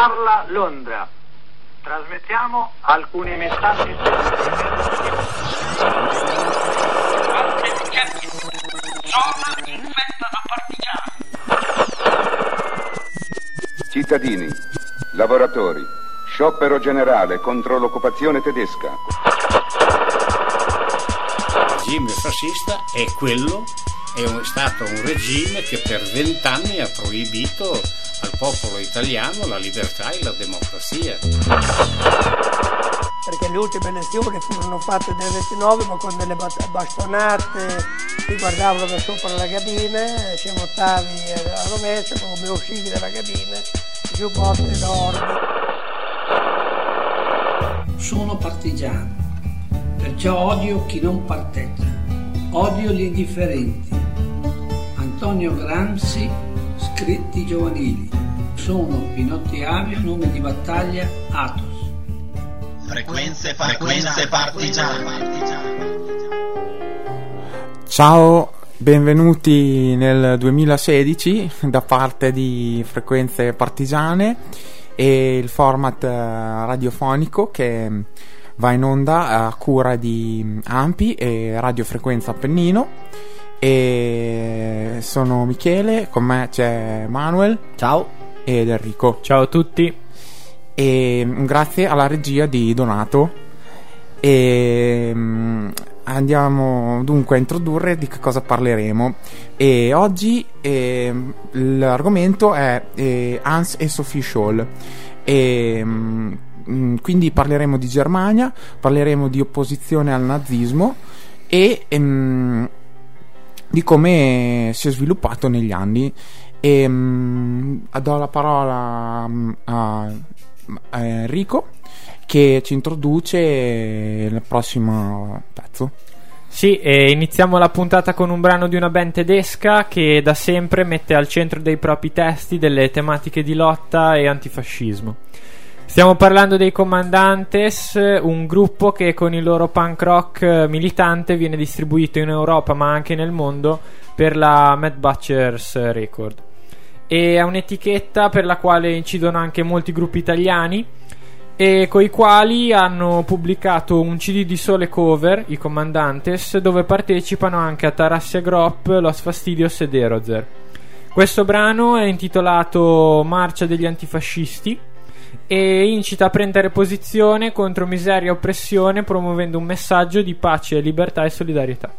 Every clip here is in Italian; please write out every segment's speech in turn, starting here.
Parla Londra. Trasmettiamo alcuni messaggi. Zona infetta da partigiani. Cittadini, lavoratori, sciopero generale contro l'occupazione tedesca. Il regime fascista è quello, è un- stato un regime che per vent'anni ha proibito popolo italiano la libertà e la democrazia. perché le ultime elezioni furono fatte nel 29 ma con delle bastonate ti guardavano da sopra la cabina ci votavi a rovescio come uscivi dalla cabina giù botte d'orbi Sono partigiano, perciò odio chi non parteggia, odio gli indifferenti. Antonio Gramsci, scritti giovanili. Sono Pinotti Avio, nome di battaglia Athos. Frequenze, frequenze partigiane. Ciao, benvenuti nel 2016 da parte di Frequenze Partigiane e il format eh, radiofonico che va in onda a cura di Ampi e Radiofrequenza Appennino e sono Michele, con me c'è Manuel Ciao. Ed Enrico. Ciao a tutti. e mm, grazie alla regia di Donato. E mm, andiamo dunque a introdurre di che cosa parleremo. E oggi ehm, l'argomento è eh, Hans e Sophie Scholl. E mm, mm, quindi parleremo di Germania parleremo di opposizione al nazismo e ehm, di come si è sviluppato negli anni e mm, do la parola mm, a a Enrico che ci introduce il prossimo pezzo. Sì, iniziamo la puntata con un brano di una band tedesca che da sempre mette al centro dei propri testi delle tematiche di lotta e antifascismo. Stiamo parlando dei Commandantes, un gruppo che con il loro punk rock eh, militante viene distribuito in Europa ma anche nel mondo per la Mad Butchers Record. E è un'etichetta per la quale incidono anche molti gruppi italiani e coi quali hanno pubblicato un CD di sole cover, i Commandantes, dove partecipano anche Atarassia Grop, Los Fastidios ed Erozer. Questo brano è intitolato Marcia degli antifascisti e incita a prendere posizione contro miseria e oppressione promuovendo un messaggio di pace, libertà e solidarietà.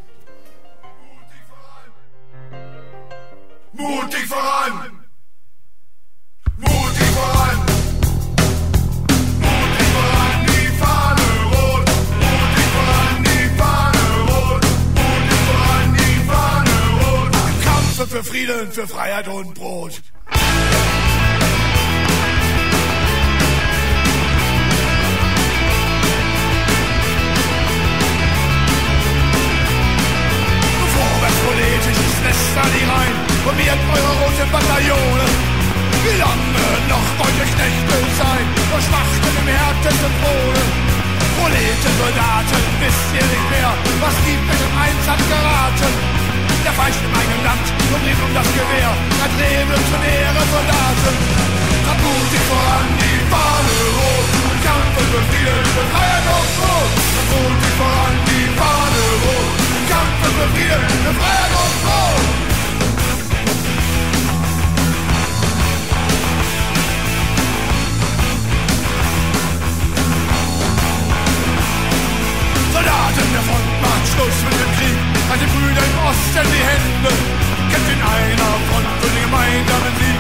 Mutig voran! Mutig voran! Mutig voran, die Fahne rot! Mutig voran, die Fahne rot! Mutig voran, die Fahne rot! Kampfe für Frieden, für Freiheit und Brot! Vorwärts politisch ist die Rhein, formiert eure rote Bataillone. Wie lange noch wollt ihr Knechte sein, nur Schmachten im härtesten Throne? Proleten, Soldaten, wisst ihr nicht mehr, was die mit dem Einsatz geraten? Der Feind im eigenen Land, umringt um das Gewehr, hat Ehre Soldaten. Trat mutig voran, die Fahne rot, Kampf für Frieden, für Freiheit und Brot. Trat mutig voran, die Fahne rot, Kampf für Frieden, für Freiheit und Soldaten der Front macht Schluss mit dem Krieg, hat die Brüder im Osten die Hände. Kämpft in einer Front für den gemeinsamen Sieg,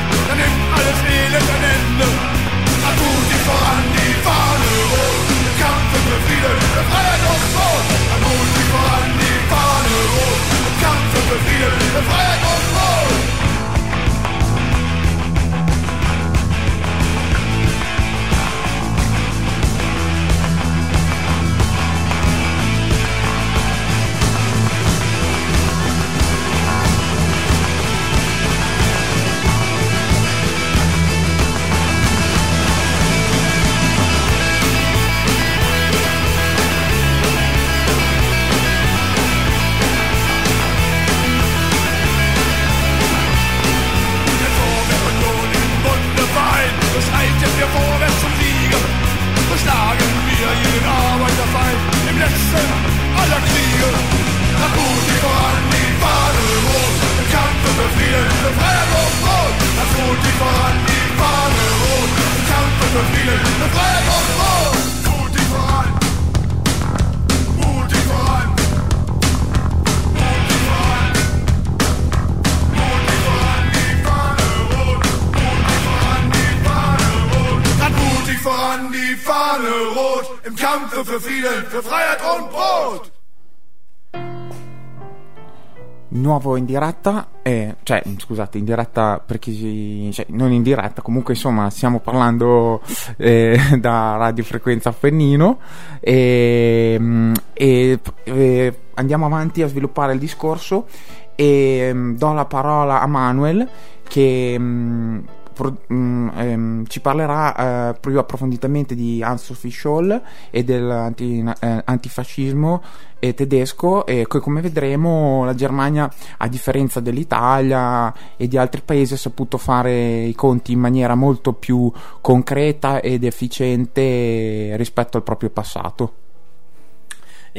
in diretta, eh, cioè scusate, in diretta per chi cioè, non in diretta, comunque insomma stiamo parlando eh, da radiofrequenza Appennino e, mm, e, e andiamo avanti a sviluppare il discorso e mm, do la parola a Manuel che mh, pro- mh, ehm, ci parlerà eh, più approfonditamente di Hans-Sophie Scholl e dell'antifascismo eh, tedesco e come vedremo la Germania a differenza dell'Italia e di altri paesi ha saputo fare i conti in maniera molto più concreta ed efficiente rispetto al proprio passato.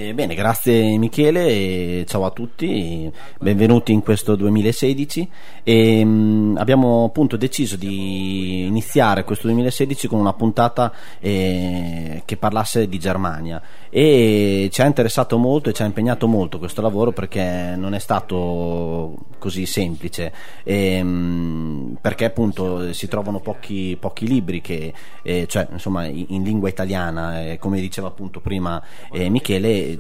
Eh, bene, grazie Michele ciao a tutti, benvenuti in questo 2016. E, mh, abbiamo appunto deciso di iniziare questo 2016 con una puntata eh, che parlasse di Germania e ci ha interessato molto e ci ha impegnato molto questo lavoro perché non è stato così semplice, e, mh, perché appunto si trovano pochi, pochi libri che, eh, cioè insomma in, in lingua italiana, eh, come diceva appunto prima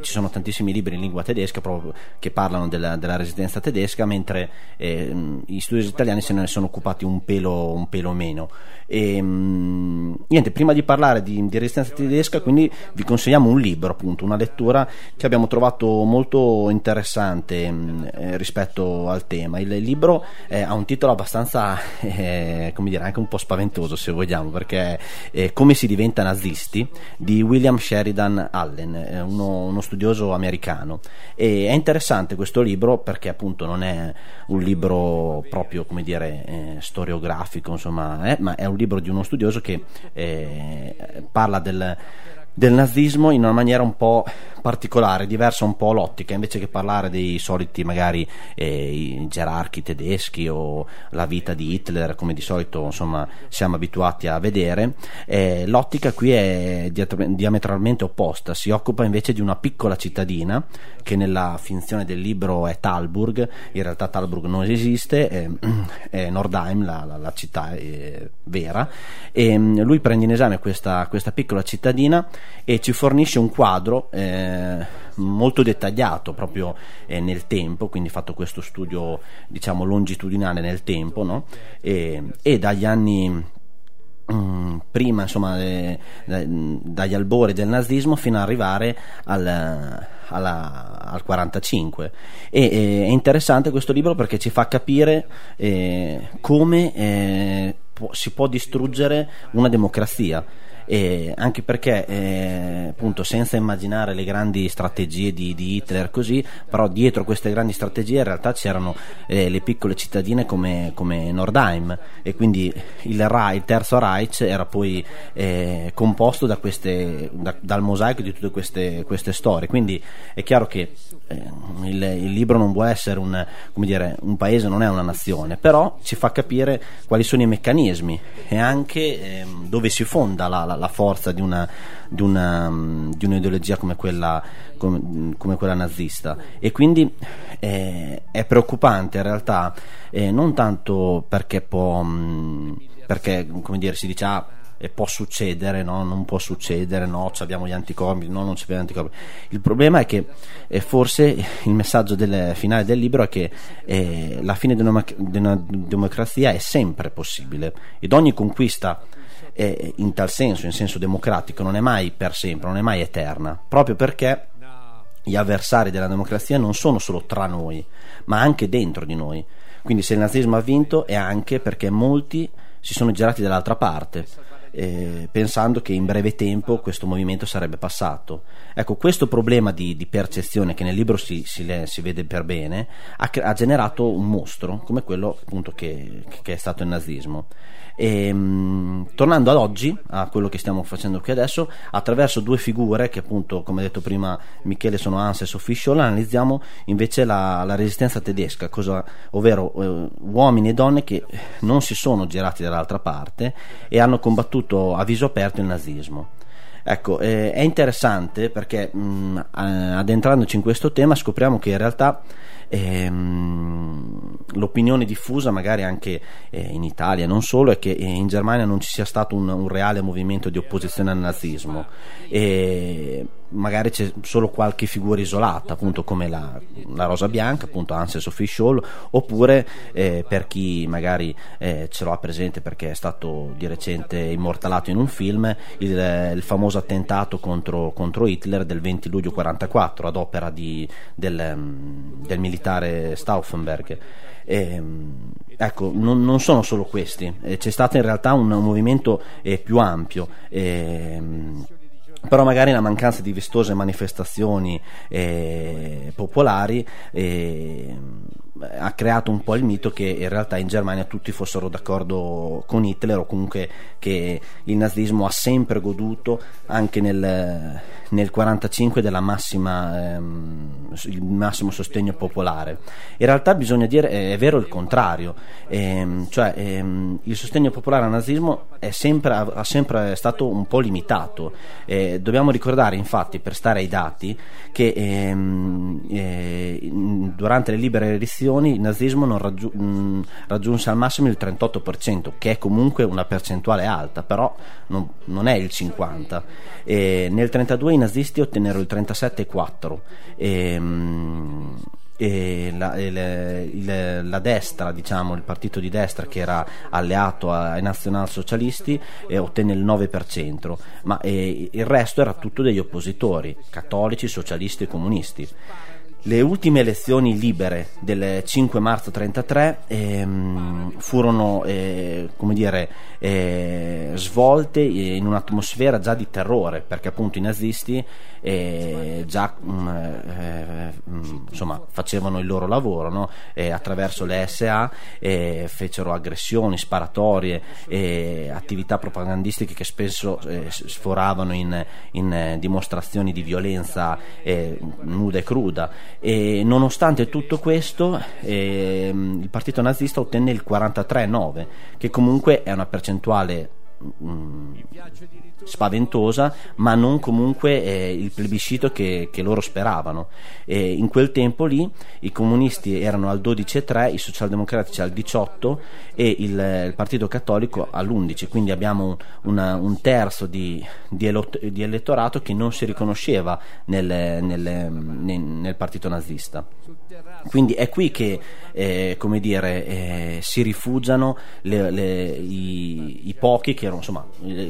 ci sono tantissimi libri in lingua tedesca proprio che parlano della, della resistenza tedesca, mentre eh, gli studi italiani se ne sono occupati un pelo, un pelo meno. E, mh, niente, prima di parlare di, di, resistenza tedesca, quindi vi consigliamo un libro, appunto, una lettura che abbiamo trovato molto interessante mh, eh, rispetto al tema. Il libro eh, ha un titolo abbastanza, eh, come dire, anche un po' spaventoso se vogliamo, perché è Come si diventa nazisti di William Sheridan Allen, uno, uno studioso americano. E è interessante questo libro perché appunto non è un libro proprio, come dire, eh, storiografico, insomma, eh, ma è un libro di uno studioso che eh, parla del del nazismo in una maniera un po' particolare, diversa un po' l'ottica, invece che parlare dei soliti magari eh, gerarchi tedeschi o la vita di Hitler, come di solito insomma siamo abituati a vedere, eh, l'ottica qui è diametralmente opposta, si occupa invece di una piccola cittadina che nella finzione del libro è Talburg, in realtà Talburg non esiste, è, è Nordheim, la, la, la città eh, vera, e mm, lui prende in esame questa, questa piccola cittadina e ci fornisce un quadro eh, molto dettagliato proprio eh, nel tempo, quindi fatto questo studio diciamo longitudinale nel tempo no? e, e dagli anni Mm, prima insomma eh, dagli albori del nazismo fino ad arrivare al, alla, al 45 e eh, è interessante questo libro perché ci fa capire eh, come eh, può, si può distruggere una democrazia eh, anche perché eh, appunto senza immaginare le grandi strategie di, di, Hitler così, però dietro queste grandi strategie in realtà c'erano eh, le piccole cittadine come, come Nordheim. E quindi il, Reich, il, terzo Reich era poi eh, composto da queste, da, dal mosaico di tutte queste, queste, storie, quindi è chiaro che eh, il, il, libro non può essere un, dire, un paese, non è una nazione, però ci fa capire quali sono i meccanismi e anche ehm, dove si fonda la, la la forza di, una, di, una, di un'ideologia come quella, come, come quella, nazista e quindi eh, è preoccupante in realtà eh, non tanto perché può perché come dire si dice ah, e può succedere, no? non può succedere, no, abbiamo gli anticorpi, no, non abbiamo gli anticorpi. Il problema è che eh, forse il messaggio del, finale del libro è che eh, la fine di una, di una, democrazia è sempre possibile ed ogni conquista eh, in tal senso, in senso democratico, non è mai per sempre, non è mai eterna, proprio perché gli avversari della democrazia non sono solo tra noi, ma anche dentro di noi. Quindi se il nazismo ha vinto è anche perché molti si sono girati dall'altra parte eh, pensando che in breve tempo questo movimento sarebbe passato. Ecco, questo problema di, di percezione che nel libro si, si, si vede per bene ha, ha, generato un mostro come quello appunto che, che è stato il nazismo. E, mh, tornando ad oggi, a quello che stiamo facendo qui adesso, attraverso due figure che appunto, come detto prima Michele, sono Hans e Sophie Scholl, analizziamo invece la, la resistenza tedesca, cosa, ovvero eh, uomini e donne che non si sono girati dall'altra parte e hanno combattuto a viso aperto il nazismo. Ecco, eh, è interessante perché mh, adentrandoci in questo tema scopriamo che in realtà ehm, l'opinione diffusa, magari anche eh, in Italia, non solo, è che in Germania non ci sia stato un, un reale movimento di opposizione al nazismo. E magari c'è solo qualche figura isolata, appunto come la, la Rosa Bianca, appunto Ansel Sophie Scholl, oppure eh, per chi magari eh, ce lo ha presente perché è stato di recente immortalato in un film, il, il famoso attentato contro, contro, Hitler del 20 luglio 1944 ad opera di, del, del militare Stauffenberg. E, ecco, non, non, sono solo questi, eh, c'è stato in realtà un, un movimento eh, più ampio. Eh, però magari la mancanza di vistose manifestazioni eh, popolari eh, ha creato un po' il mito che in realtà in Germania tutti fossero d'accordo con Hitler o comunque che il nazismo ha sempre goduto anche nel, nel 1945 della massima ehm, massimo sostegno popolare. In realtà bisogna dire è, vero il contrario ehm, cioè ehm, il sostegno popolare al nazismo sempre, ha sempre stato un po' limitato eh, dobbiamo ricordare infatti per stare ai dati che ehm, eh, durante le libere elezioni il nazismo non raggiu- mh, raggiunse al massimo il 38%, che è comunque una percentuale alta, però non, non è il 50%. E nel 1932 i nazisti ottennero il 37,4%. E, mh, e la, il, il, la, destra, diciamo, il partito di destra che era alleato ai nazionalsocialisti eh, ottenne il 9%, ma eh, il resto era tutto degli oppositori, cattolici, socialisti e comunisti. Le ultime elezioni libere del 5 marzo 1933 ehm, furono eh, dire, eh, svolte in un'atmosfera già di terrore, perché appunto i nazisti eh, già mm, eh, mm, insomma, facevano il loro lavoro no? attraverso le SA fecero aggressioni, sparatorie, attività propagandistiche che spesso eh, sforavano in, in, dimostrazioni di violenza eh, nuda e cruda. E nonostante tutto questo, eh, il partito nazista ottenne il 43,9, che comunque è una percentuale mh, spaventosa, ma non comunque eh, il plebiscito che, che loro speravano. E in quel tempo lì i comunisti erano al 12,3, i socialdemocratici al 18 e il, il Partito Cattolico all'11, quindi abbiamo una, un terzo di, di, elot- di, elettorato che non si riconosceva nel, nel, nel, nel Partito nazista. Quindi è qui che eh, dire, eh, si rifugiano le, le, i, i, pochi, che erano insomma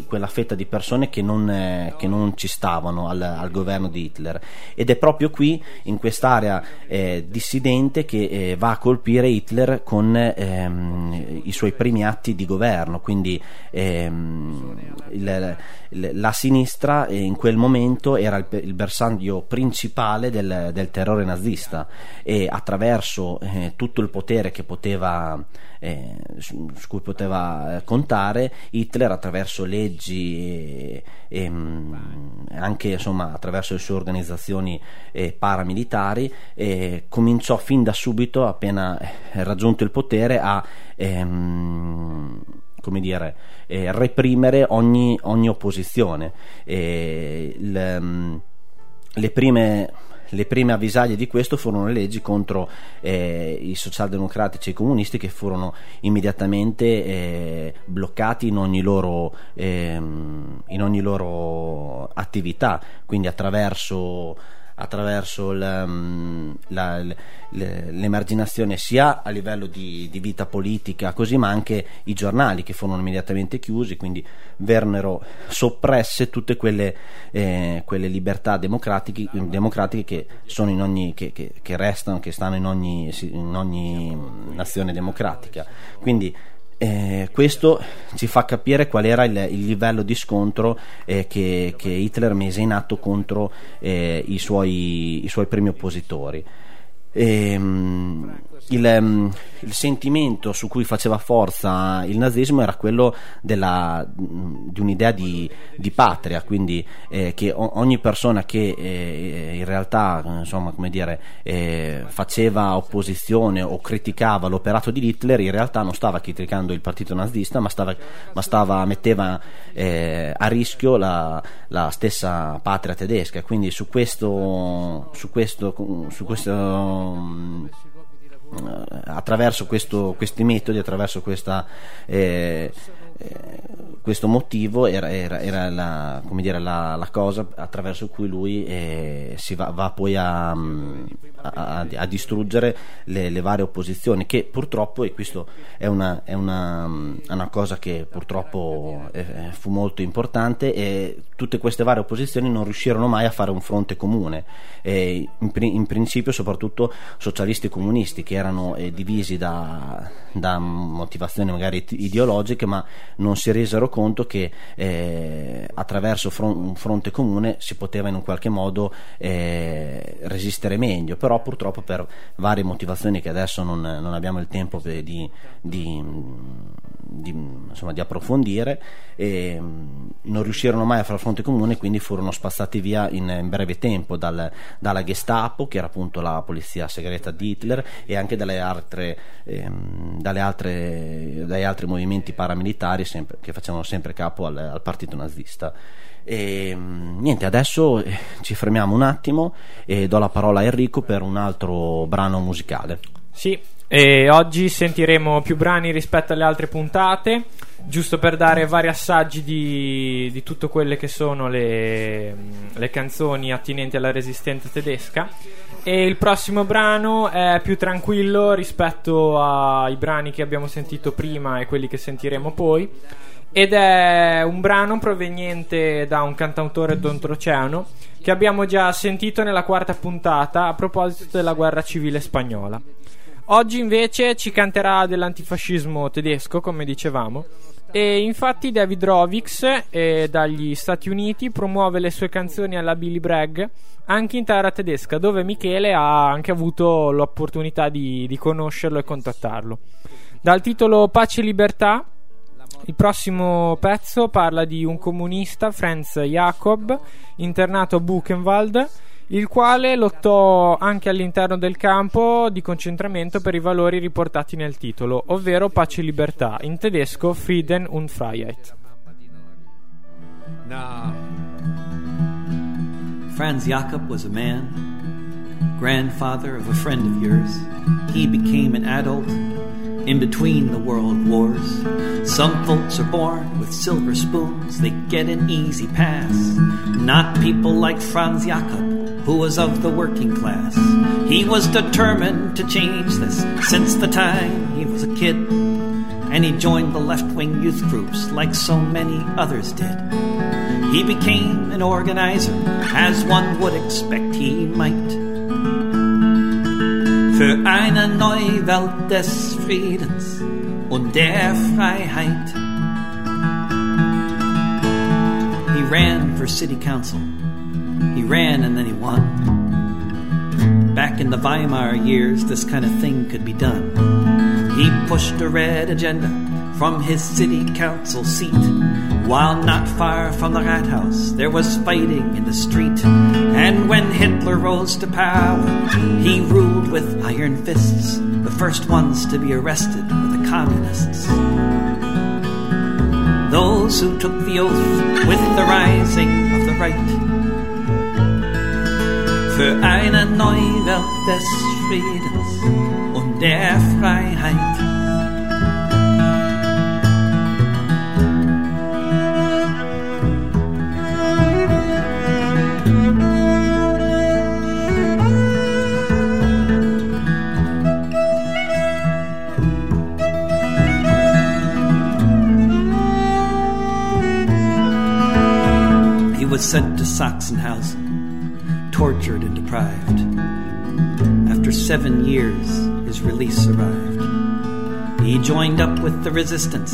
quella fetta di persone che non, eh, che non ci stavano al, al, governo di Hitler. Ed è proprio qui, in quest'area eh, dissidente, che eh, va a colpire Hitler con ehm, i suoi primi atti di governo. Quindi ehm, il, la sinistra eh, in quel momento era il, il bersaglio principale del, del, terrore nazista e attraverso eh, tutto il potere che poteva, eh, su, su, cui poteva eh, contare Hitler attraverso leggi e, e mm, anche insomma, attraverso le sue organizzazioni eh, paramilitari cominciò fin da subito appena eh, raggiunto il potere a ehm, come dire, eh, reprimere ogni, ogni opposizione. Eh, le, mm, le, prime, le, prime, avvisaglie di questo furono le leggi contro eh, i socialdemocratici e i comunisti che furono immediatamente eh, bloccati in ogni, loro, ehm, in ogni loro attività, quindi attraverso attraverso mm, l'emarginazione sia a livello di, di, vita politica così ma anche i giornali che furono immediatamente chiusi quindi vennero soppresse tutte quelle, eh, quelle libertà democratiche, democratiche, che ogni che, che, che restano che stanno in ogni, in ogni nazione democratica. Quindi eh, questo ci fa capire qual era il, il livello di scontro eh, che, che, Hitler mise in atto contro eh, i, suoi, i, suoi, primi oppositori. E, ehm, il, ehm, il, sentimento su cui faceva forza il nazismo era quello della, di un'idea di, di patria, quindi eh, che ogni persona che eh, in realtà insomma, dire, eh, faceva opposizione o criticava l'operato di Hitler in realtà non stava criticando il partito nazista ma, stava, ma stava, metteva eh, a rischio la, la, stessa patria tedesca. Quindi su questo, su questo, su questo attraverso questo, questi metodi, attraverso questa, eh, eh, questo motivo era, era, era la, dire, la, la, cosa attraverso cui lui eh, si va, va poi a, a, a distruggere le, le, varie opposizioni che purtroppo, e questo è una, è una, una cosa che purtroppo eh, fu molto importante, e tutte queste varie opposizioni non riuscirono mai a fare un fronte comune, in, in, principio soprattutto socialisti e comunisti che erano eh, divisi da, da motivazioni magari ideologiche ma non si resero conto che eh, attraverso fron- un fronte comune si poteva in un qualche modo eh, resistere meglio, però purtroppo per varie motivazioni che adesso non, non abbiamo il tempo di, di, di, insomma, di approfondire, eh, non riuscirono mai a fare fronte comune quindi furono spazzati via in, in breve tempo dal, dalla Gestapo, che era appunto la polizia segreta di Hitler, e anche dalle altre, ehm, dalle altre, dai altri movimenti paramilitari sempre, che facevano sempre capo al, al partito nazista. E, niente, adesso eh, ci fermiamo un attimo e do la parola a Enrico per un altro brano musicale. Sì, e oggi sentiremo più brani rispetto alle altre puntate, giusto per dare vari assaggi di, di tutte quelle che sono le, le canzoni attinenti alla resistenza tedesca. E il prossimo brano è più tranquillo rispetto ai brani che abbiamo sentito prima e quelli che sentiremo poi. Ed è un brano proveniente da un cantautore d'oltreoceano che abbiamo già sentito nella quarta puntata a proposito della guerra civile spagnola. Oggi invece ci canterà dell'antifascismo tedesco, come dicevamo. E infatti David Rovix eh, dagli Stati Uniti promuove le sue canzoni alla Billy Bragg anche in terra tedesca, dove Michele ha anche avuto l'opportunità di, di conoscerlo e contattarlo. Dal titolo Pace e Libertà, il prossimo pezzo parla di un comunista, Franz Jacob, internato a Buchenwald il quale lottò anche all'interno del campo di concentramento per i valori riportati nel titolo, ovvero pace e libertà, in tedesco Frieden und Freiheit. Now, Franz Jakob was a man, grandfather of a friend of yours. He became an adult in between the world wars. Some folks are born with silver spoons, they get an easy pass. Not people like Franz Jakob who was of the working class. He was determined to change this since the time he was a kid. And he joined the left wing youth groups like so many others did. He became an organizer, as one would expect he might. Für eine neue Welt des Friedens und der Freiheit. He ran for city council he ran and then he won. Back in the Weimar years, this kind of thing could be done. He pushed a red agenda from his city council seat. While not far from the Rathaus, there was fighting in the street. And when Hitler rose to power, he ruled with iron fists. The first ones to be arrested were the communists. Those who took the oath with the rising of the right für eine neue Welt des Friedens und der Freiheit. Was sent to Sachsenhausen tortured and deprived. After seven years, his release arrived. He joined up with the resistance,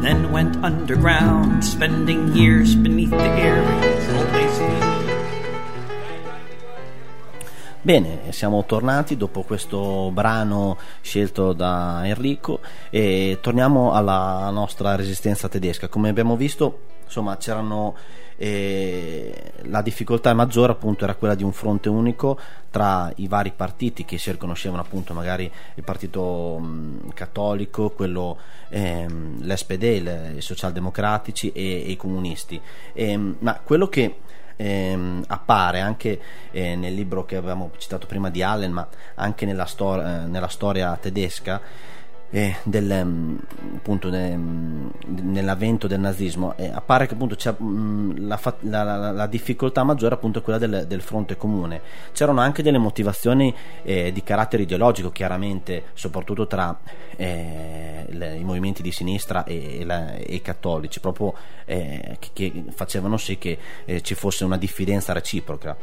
then went underground, spending years beneath the air Bene, siamo tornati dopo questo brano scelto da Enrico e torniamo alla nostra resistenza tedesca. Come abbiamo visto, insomma, c'erano eh, la difficoltà maggiore appunto era quella di un fronte unico tra i vari partiti che si riconoscevano appunto magari il partito mh, cattolico, quello, ehm, l'SPD, i socialdemocratici e, e i comunisti. E, ma quello che ehm, appare anche eh, nel libro che avevamo citato prima di Allen, ma anche nella, stor- eh, nella storia tedesca eh, del, um, appunto, ne, um, nell'avvento del nazismo. Eh, appare che appunto c'è um, la, la, la, la, difficoltà maggiore appunto è quella del, del, fronte comune. C'erano anche delle motivazioni eh, di carattere ideologico chiaramente soprattutto tra eh, le, i movimenti di sinistra e, e i cattolici proprio eh, che, che, facevano sì che eh, ci fosse una diffidenza reciproca.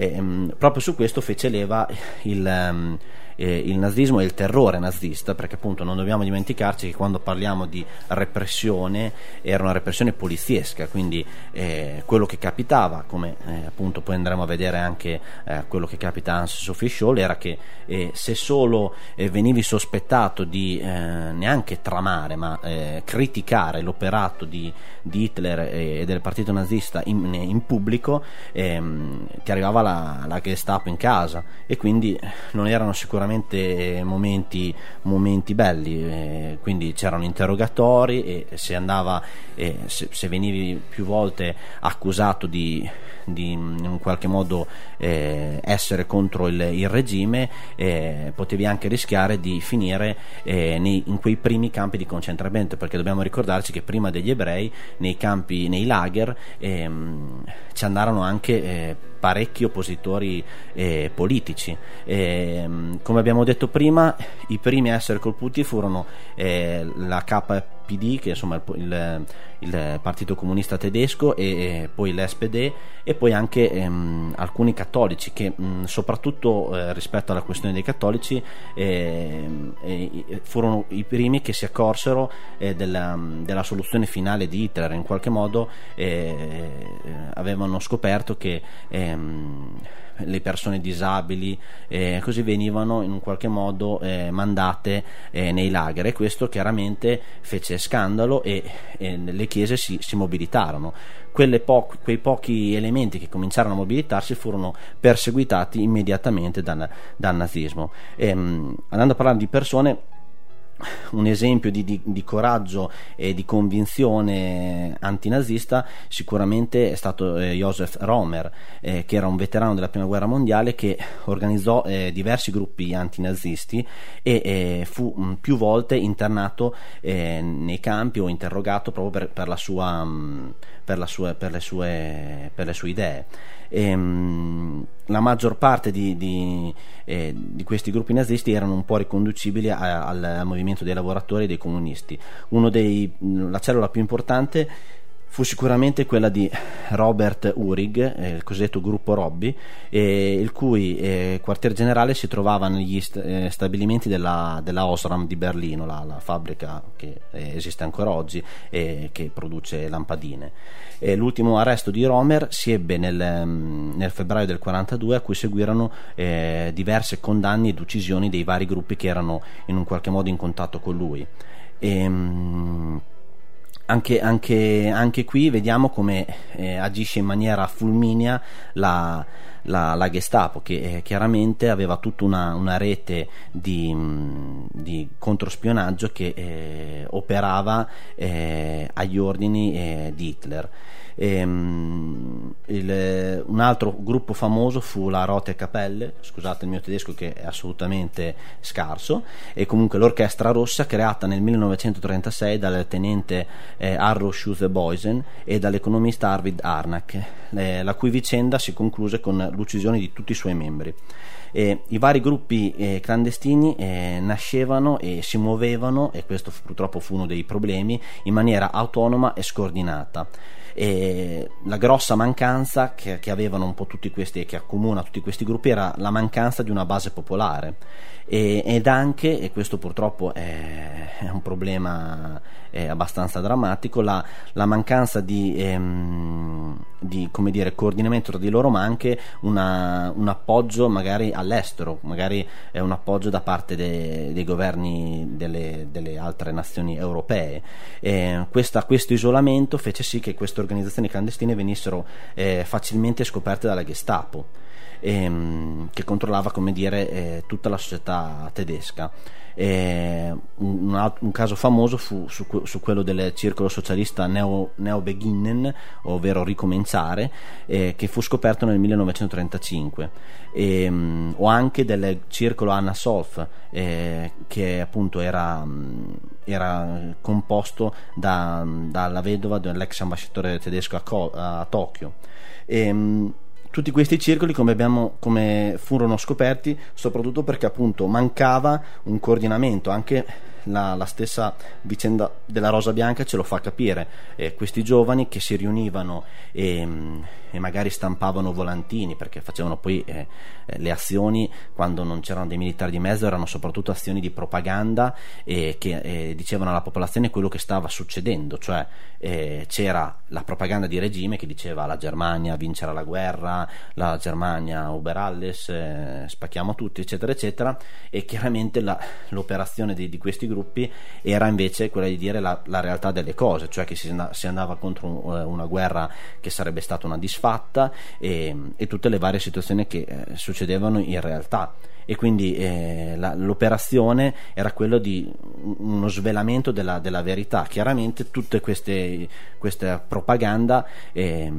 Mm, proprio su questo fece leva il um, eh, il nazismo e il terrore nazista, perché appunto non dobbiamo dimenticarci che quando parliamo di repressione era una repressione poliziesca, quindi eh, quello che capitava, come eh, appunto poi andremo a vedere anche eh, quello che capita a Hans Sophie Scholl, era che eh, se solo eh, venivi sospettato di neanche tramare, ma criticare l'operato di, di Hitler e del partito nazista in, in pubblico, ehm, ti arrivava la, la Gestapo in casa e quindi non erano sicuramente sicuramente momenti, momenti belli, eh, quindi c'erano interrogatori e se, andava, eh, se, se venivi più volte accusato di, di in qualche modo eh, essere contro il, il regime, eh, potevi anche rischiare di finire eh, nei, in quei primi campi di concentramento, perché dobbiamo ricordarci che prima degli ebrei nei campi, nei lager, ehm, ci andarono anche eh, parecchi oppositori politici. E, come abbiamo detto prima, i primi a essere colpiti furono eh, la KPD, che insomma il, il, il, Partito Comunista Tedesco, e, poi l'SPD, e poi anche ehm, alcuni cattolici che mh, soprattutto eh, rispetto alla questione dei cattolici ehm, furono i primi che si accorsero eh, della, della, soluzione finale di Hitler, in qualche modo eh, avevano scoperto che ehm, le persone disabili eh, così venivano in un qualche modo eh, mandate eh, nei lager. E questo chiaramente fece scandalo e, e le chiese si, si mobilitarono. Po- quei pochi elementi che cominciarono a mobilitarsi furono perseguitati immediatamente dal, dal nazismo. E, ehm, andando a parlare di persone un esempio di, di, di, coraggio e di convinzione antinazista sicuramente è stato eh, Joseph Romer eh, che era un veterano della prima guerra mondiale che organizzò eh, diversi gruppi antinazisti e eh, fu mh, più volte internato eh, nei campi o interrogato proprio per, per, sua, mh, per, la sua, per, le, sue, per le sue idee ehm, la maggior parte di, di, eh, di, questi gruppi nazisti erano un po' riconducibili a, al, al, movimento dei lavoratori e dei comunisti. Dei, la cellula più importante fu sicuramente quella di Robert Urig, eh, il cosiddetto gruppo Robby, eh, il cui eh, quartier generale si trovava negli st- eh, stabilimenti della, della, Osram di Berlino, la, la fabbrica che eh, esiste ancora oggi e che produce lampadine. l'ultimo arresto di Romer si ebbe nel, mm, nel febbraio del 1942 a cui seguirono eh, diverse condanne ed uccisioni dei vari gruppi che erano in un qualche modo in contatto con lui. E, mh, anche, anche, anche, qui vediamo come eh, agisce in maniera fulminea la, la, la Gestapo, che eh, chiaramente aveva tutta una, una rete di, mh, di, controspionaggio che eh, operava eh, agli ordini eh, di Hitler. E, um, il, un altro gruppo famoso fu la Rote Capelle, scusate il mio tedesco che è assolutamente scarso, e comunque l'Orchestra Rossa creata nel 1936 dal tenente eh, Arro Schuzeboisen e dall'economista Arvid Arnak, eh, la cui vicenda si concluse con l'uccisione di tutti i suoi membri. Eh, I vari gruppi eh, clandestini eh, nascevano e si muovevano, e questo purtroppo fu uno dei problemi, in maniera autonoma e scordinata E la grossa mancanza che, che avevano un po' tutti questi, che accomuna tutti questi gruppi era la mancanza di una base popolare e, ed anche, e questo purtroppo è, è un problema è abbastanza drammatico, la, la mancanza di, ehm, di dire, coordinamento tra di loro, ma anche una, un appoggio magari all'estero, magari un appoggio da parte de, dei governi delle, delle, altre nazioni europee. Questa, questo isolamento fece sì che queste organizzazioni clandestine venissero eh, facilmente scoperte dalla Gestapo ehm, che controllava come dire eh, tutta la società tedesca. Un, un, caso famoso fu su, su, quello del circolo socialista Neo, Neo Beginnen, ovvero Ricominciare, eh, che fu scoperto nel 1935, e, um, o anche del circolo Anna Solf, eh, che appunto era, era composto da, dalla vedova dell'ex ambasciatore tedesco a, Co- a Tokyo. E, um, tutti questi circoli come, abbiamo, come furono scoperti soprattutto perché appunto mancava un coordinamento anche la, la, stessa vicenda della Rosa Bianca ce lo fa capire. Eh, questi giovani che si riunivano e, e, magari stampavano volantini perché facevano poi eh, eh, le azioni quando non c'erano dei militari di mezzo, erano soprattutto azioni di propaganda e che eh, dicevano alla popolazione quello che stava succedendo, cioè eh, c'era la propaganda di regime che diceva la Germania vincerà la guerra, la Germania uber alles, eh, spacchiamo tutti, eccetera, eccetera, e chiaramente la, l'operazione di, di questi gruppi gruppi era invece quella di dire la, la realtà delle cose, cioè che si, si andava contro un, eh, una guerra che sarebbe stata una disfatta e, e tutte le varie situazioni che eh, succedevano in realtà e quindi eh, la, l'operazione era quello di uno svelamento della, della verità. Chiaramente tutte queste, queste propaganda, eh,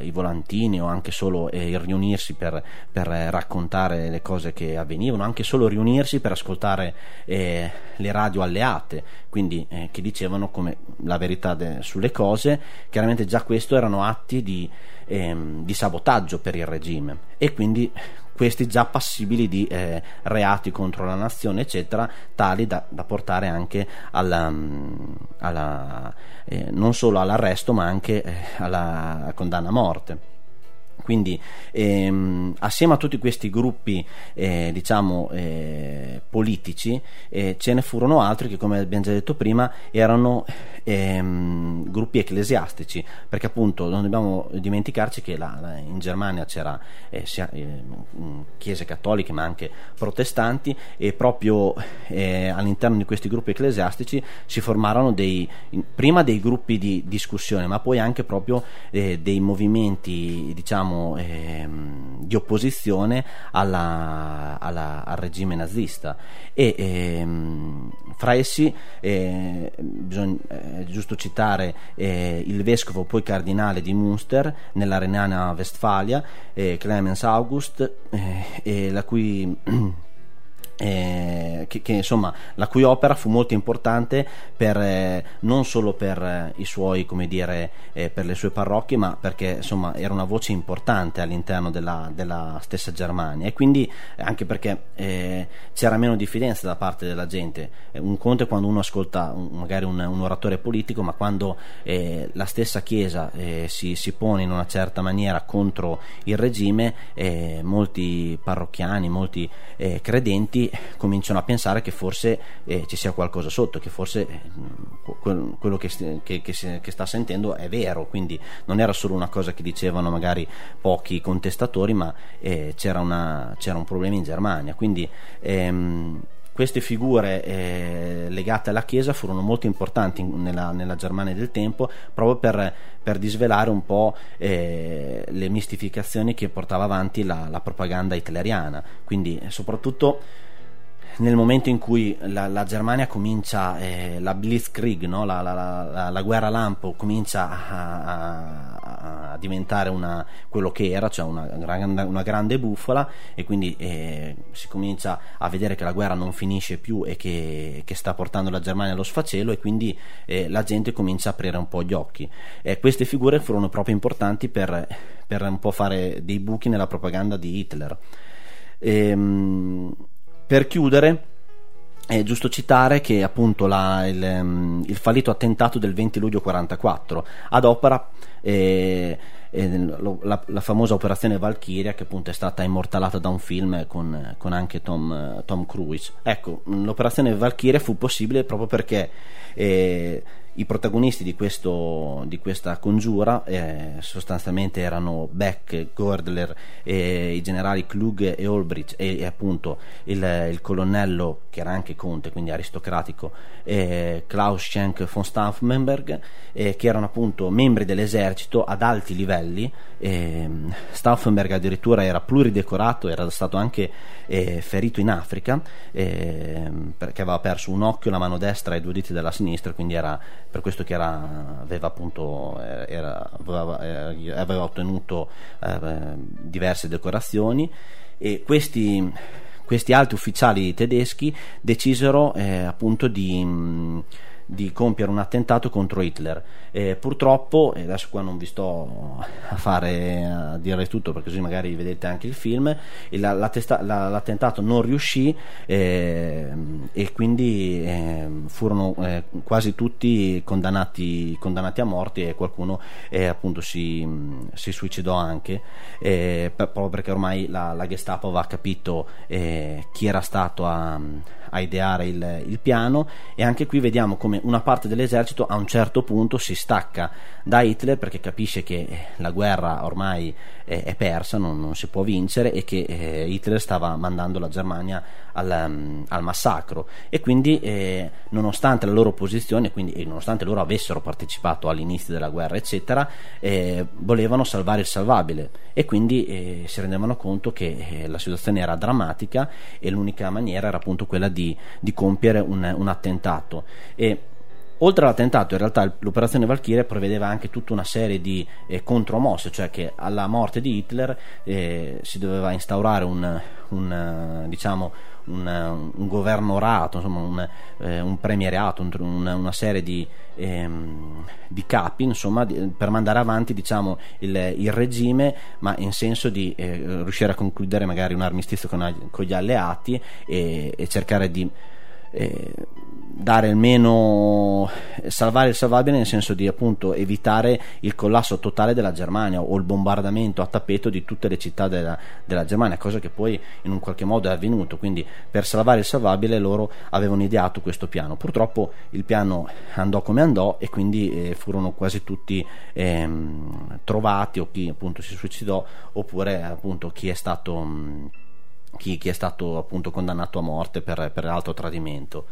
i volantini o anche solo eh, il riunirsi per, per, raccontare le cose che avvenivano, anche solo riunirsi per ascoltare eh, le radio alleate, quindi eh, che dicevano come la verità de, sulle cose, chiaramente già questo erano atti di, ehm, di sabotaggio per il regime e quindi questi già passibili di eh, reati contro la nazione, eccetera, tali da, da portare anche alla, mm, alla, eh, non solo all'arresto ma anche eh, alla condanna a morte. Quindi ehm, assieme a tutti questi gruppi eh, diciamo eh, politici eh, ce ne furono altri che come abbiamo già detto prima erano ehm, gruppi ecclesiastici. Perché appunto non dobbiamo dimenticarci che la, la, in Germania c'era eh, sia, eh, chiese cattoliche ma anche protestanti e proprio eh, all'interno di questi gruppi ecclesiastici si formarono dei, prima dei gruppi di discussione ma poi anche proprio dei movimenti diciamo diciamo, ehm, di opposizione alla, alla, al regime nazista. E ehm, fra essi eh, bisogna, è giusto citare eh, il vescovo poi cardinale di Münster nella Renania Westfalia eh, Clemens August eh, la cui eh, che, che, insomma, la cui opera fu molto importante per, eh, non solo per eh, i suoi, come dire, eh, per le sue parrocchie, ma perché insomma era una voce importante all'interno della, della stessa Germania e quindi eh, anche perché c'era meno diffidenza da parte della gente. un conto è quando uno ascolta un, magari un, un, oratore politico, ma quando la stessa Chiesa si, si, pone in una certa maniera contro il regime, molti parrocchiani, molti credenti cominciano a pensare che forse eh, ci sia qualcosa sotto, che forse eh, quello che, che, che, che, sta sentendo è vero, quindi non era solo una cosa che dicevano magari pochi contestatori, ma eh, c'era, una, c'era, un problema in Germania. Quindi ehm, queste figure eh, legate alla Chiesa furono molto importanti nella, nella Germania del tempo proprio per, per disvelare un po' eh, le mistificazioni che portava avanti la, la propaganda hitleriana. Quindi soprattutto nel momento in cui la, la Germania comincia, eh, la Blitzkrieg, no? la, la, la, guerra lampo comincia a, a, a diventare una, quello che era, cioè una, una grande bufala e quindi eh, si comincia a vedere che la guerra non finisce più e che, che sta portando la Germania allo sfacelo e quindi eh, la gente comincia a aprire un po' gli occhi. queste figure furono proprio importanti per, per, un po' fare dei buchi nella propaganda di Hitler. Ehm, per chiudere, è giusto citare che appunto la- il, ehm, il fallito attentato del 20 luglio 44 ad opera eh, eh, la, la famosa operazione Valkyria che appunto è stata immortalata da un film con, con anche Tom, Tom Cruise. Ecco l'operazione Valkyria fu possibile proprio perché eh, i protagonisti di, questo, di questa congiura eh, sostanzialmente erano Beck, Gordler, eh, i generali Klug e Olbrich e, e appunto il, il colonnello che era anche conte, quindi aristocratico, eh, Klaus Schenk von Stauffenberg, che erano appunto membri dell'esercito ad alti livelli. ehm, Stauffenberg addirittura era pluridecorato, era stato anche eh, ferito in Africa ehm, perché aveva perso un occhio, la mano destra e due diti della sinistra, quindi era per questo che era, aveva appunto eh, era- aveva, eh, aveva ottenuto eh, diverse decorazioni e questi, questi alti ufficiali tedeschi decisero eh, appunto di, mh, di compiere un attentato contro Hitler. Eh, purtroppo, e adesso qua non vi sto a fare a dire tutto perché così magari vedete anche il film, il- la- la testa- la- l'attentato non riuscì ehm, e quindi ehm, furono eh, quasi tutti condannati, condannati a morte e qualcuno eh, appunto si, si suicidò anche eh, per- proprio perché ormai la, la Gestapo aveva capito eh, chi era stato a, a ideare il, il piano e anche qui vediamo come una parte dell'esercito a un certo punto si stacca da Hitler perché capisce che eh, la guerra ormai è, è persa, non, non si può vincere e che eh, Hitler stava mandando la Germania al, mm, al massacro. E quindi eh, nonostante la loro posizione quindi, e nonostante loro avessero partecipato all'inizio della guerra eccetera eh, volevano salvare il salvabile. E quindi eh, si rendevano conto che eh, la situazione era drammatica e l'unica maniera era appunto quella di, di compiere un, un attentato. E Oltre all'attentato, in realtà l'operazione Valkyrie prevedeva anche tutta una serie di eh, contromosse, cioè che alla morte di Hitler eh, si doveva instaurare un, un, eh, diciamo, un, eh, un governorato, insomma un, eh, un premierato, un- un- una serie di, ehm, di capi insomma, di- per mandare avanti diciamo, il, il regime, ma in senso di eh, riuscire a concludere magari un armistizio con, con gli alleati e, e cercare di dare almeno salvare il salvabile nel senso di appunto evitare il collasso totale della Germania o il bombardamento a tappeto di tutte le città della, della Germania cosa che poi in un qualche modo è avvenuto quindi per salvare il salvabile loro avevano ideato questo piano purtroppo il piano andò come andò e quindi eh, furono quasi tutti ehm, trovati o chi appunto si suicidò oppure appunto chi è stato mh, chi, chi è stato appunto condannato a morte per, per alto tradimento.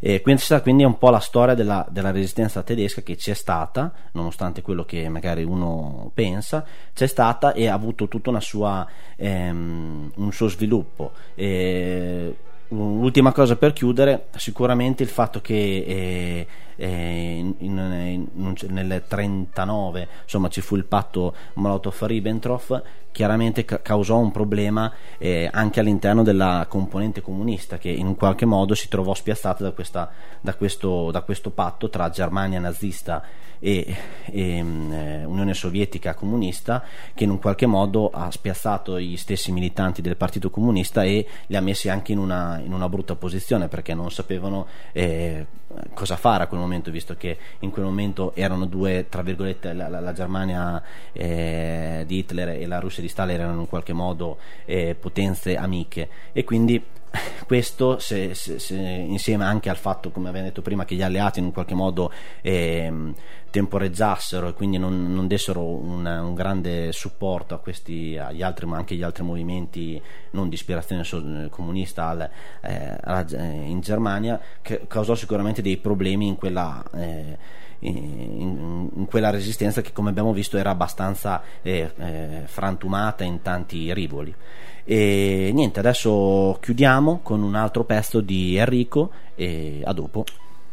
E questa quindi è un po' la storia della, della resistenza tedesca che c'è stata, nonostante quello che magari uno pensa, c'è stata e ha avuto tutta una sua, ehm, un suo sviluppo. E, L'ultima cosa per chiudere, sicuramente il fatto che eh, in- in- in- nel 39 insomma, ci fu il patto Molotov-Ribbentrop, chiaramente ca- causò un problema eh, anche all'interno della componente comunista che in qualche modo si trovò spiazzata da, questa- da questo, da questo patto tra Germania nazista e, e, eh, Unione Sovietica comunista che in un qualche modo ha spiazzato gli stessi militanti del Partito Comunista e li ha messi anche in una, in una brutta posizione perché non sapevano eh, cosa fare a quel momento visto che in quel momento erano due tra virgolette la, la- la Germania eh, di Hitler e la Russia di Stalin erano in qualche modo eh, potenze amiche. E quindi questo se- se- se- insieme anche al fatto come abbiamo detto prima che gli alleati in un qualche modo ehm, temporeggiassero e quindi non, non dessero un, un grande supporto a questi agli altri ma anche agli altri movimenti non di ispirazione comunista al- eh, alla- eh, in Germania che causò sicuramente dei problemi in quella eh, in, in quella resistenza che come abbiamo visto era abbastanza eh, eh, frantumata in tanti rivoli. E niente adesso chiudiamo con un altro pezzo di Enrico e a dopo.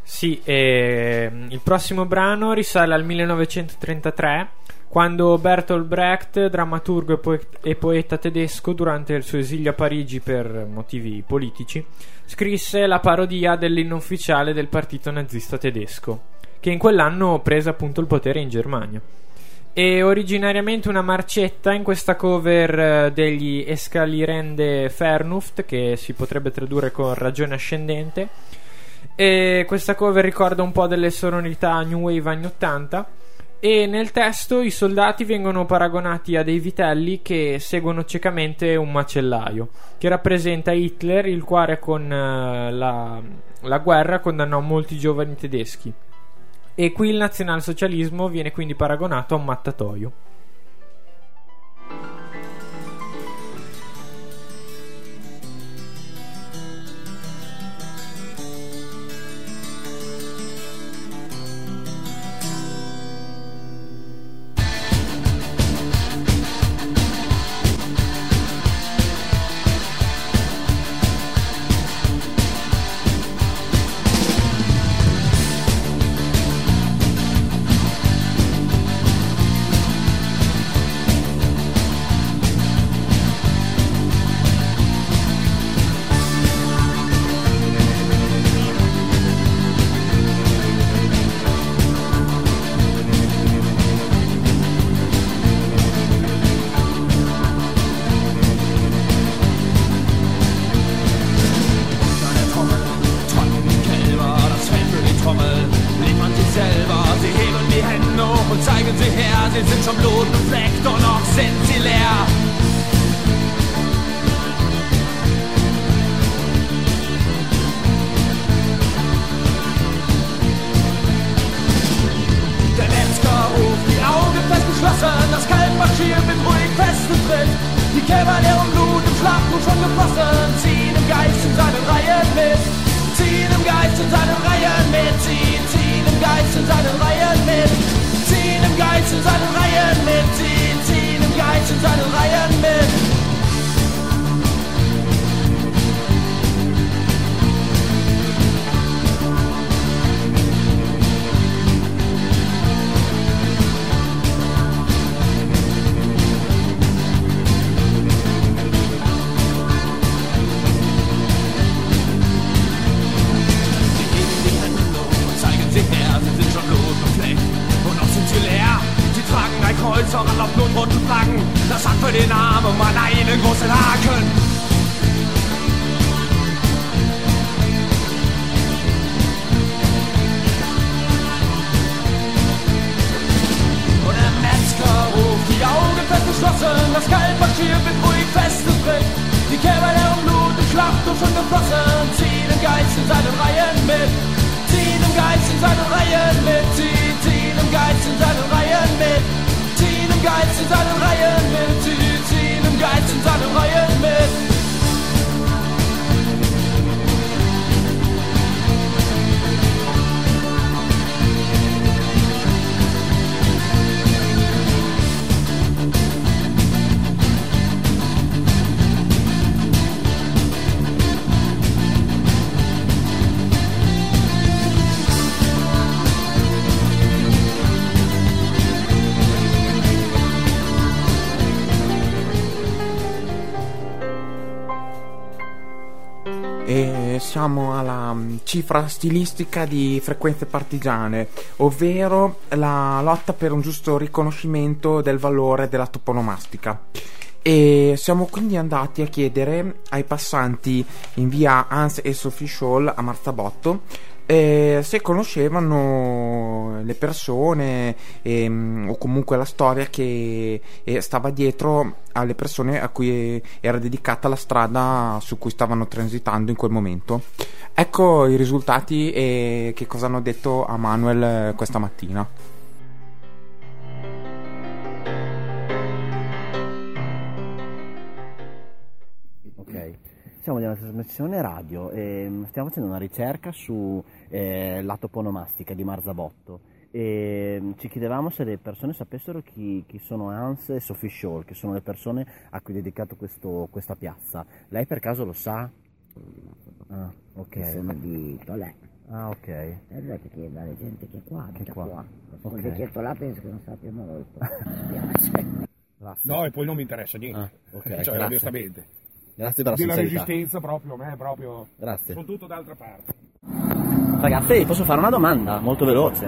Sì, ehm, il prossimo brano risale al 1933, quando Bertolt Brecht, drammaturgo e, poe- e poeta tedesco, durante il suo esilio a Parigi per motivi politici, scrisse la parodia dell'inno ufficiale del partito nazista tedesco, che in quell'anno prese appunto il potere in Germania. E originariamente una marcetta in questa cover eh, degli Escalirende Fernuft, che si potrebbe tradurre con ragione ascendente. E questa cover ricorda un po' delle sonorità New Wave anni 80. E nel testo i soldati vengono paragonati a dei vitelli che seguono ciecamente un macellaio, che rappresenta Hitler, il quale con eh, la, la guerra condannò molti giovani tedeschi. E qui il nazionalsocialismo viene quindi paragonato a un mattatoio. Cifra stilistica di frequenze partigiane, ovvero la lotta per un giusto riconoscimento del valore della toponomastica. E siamo quindi andati a chiedere ai passanti in via Hans e Sophie Scholl a Marzabotto eh, se conoscevano le persone ehm, o comunque la storia che eh, stava dietro alle persone a cui era dedicata la strada su cui stavano transitando in quel momento. Ecco i risultati e che cosa hanno detto a Manuel eh, questa mattina. Siamo nella trasmissione radio e mm, stiamo facendo una ricerca su eh, la toponomastica di Marzabotto e mm, ci chiedevamo se le persone sapessero chi, chi sono Hans e Sophie Scholl, che sono le persone a cui è dedicato questo- questa piazza. Lei per caso lo sa? Ah, ok. Che sono di Tolè. Ah, ok. E vedete che la gente che è qua, Che abita qua. qua. Ok. Il vecchietto là penso che non sappia molto. Mi spiace. No, e poi non mi interessa niente. Ah, ok, cioè, onestamente. Grazie per la Della sincerità. resistenza proprio, a me proprio... Grazie. Sono tutto d'altra parte. Ragazzi, posso fare una domanda molto veloce?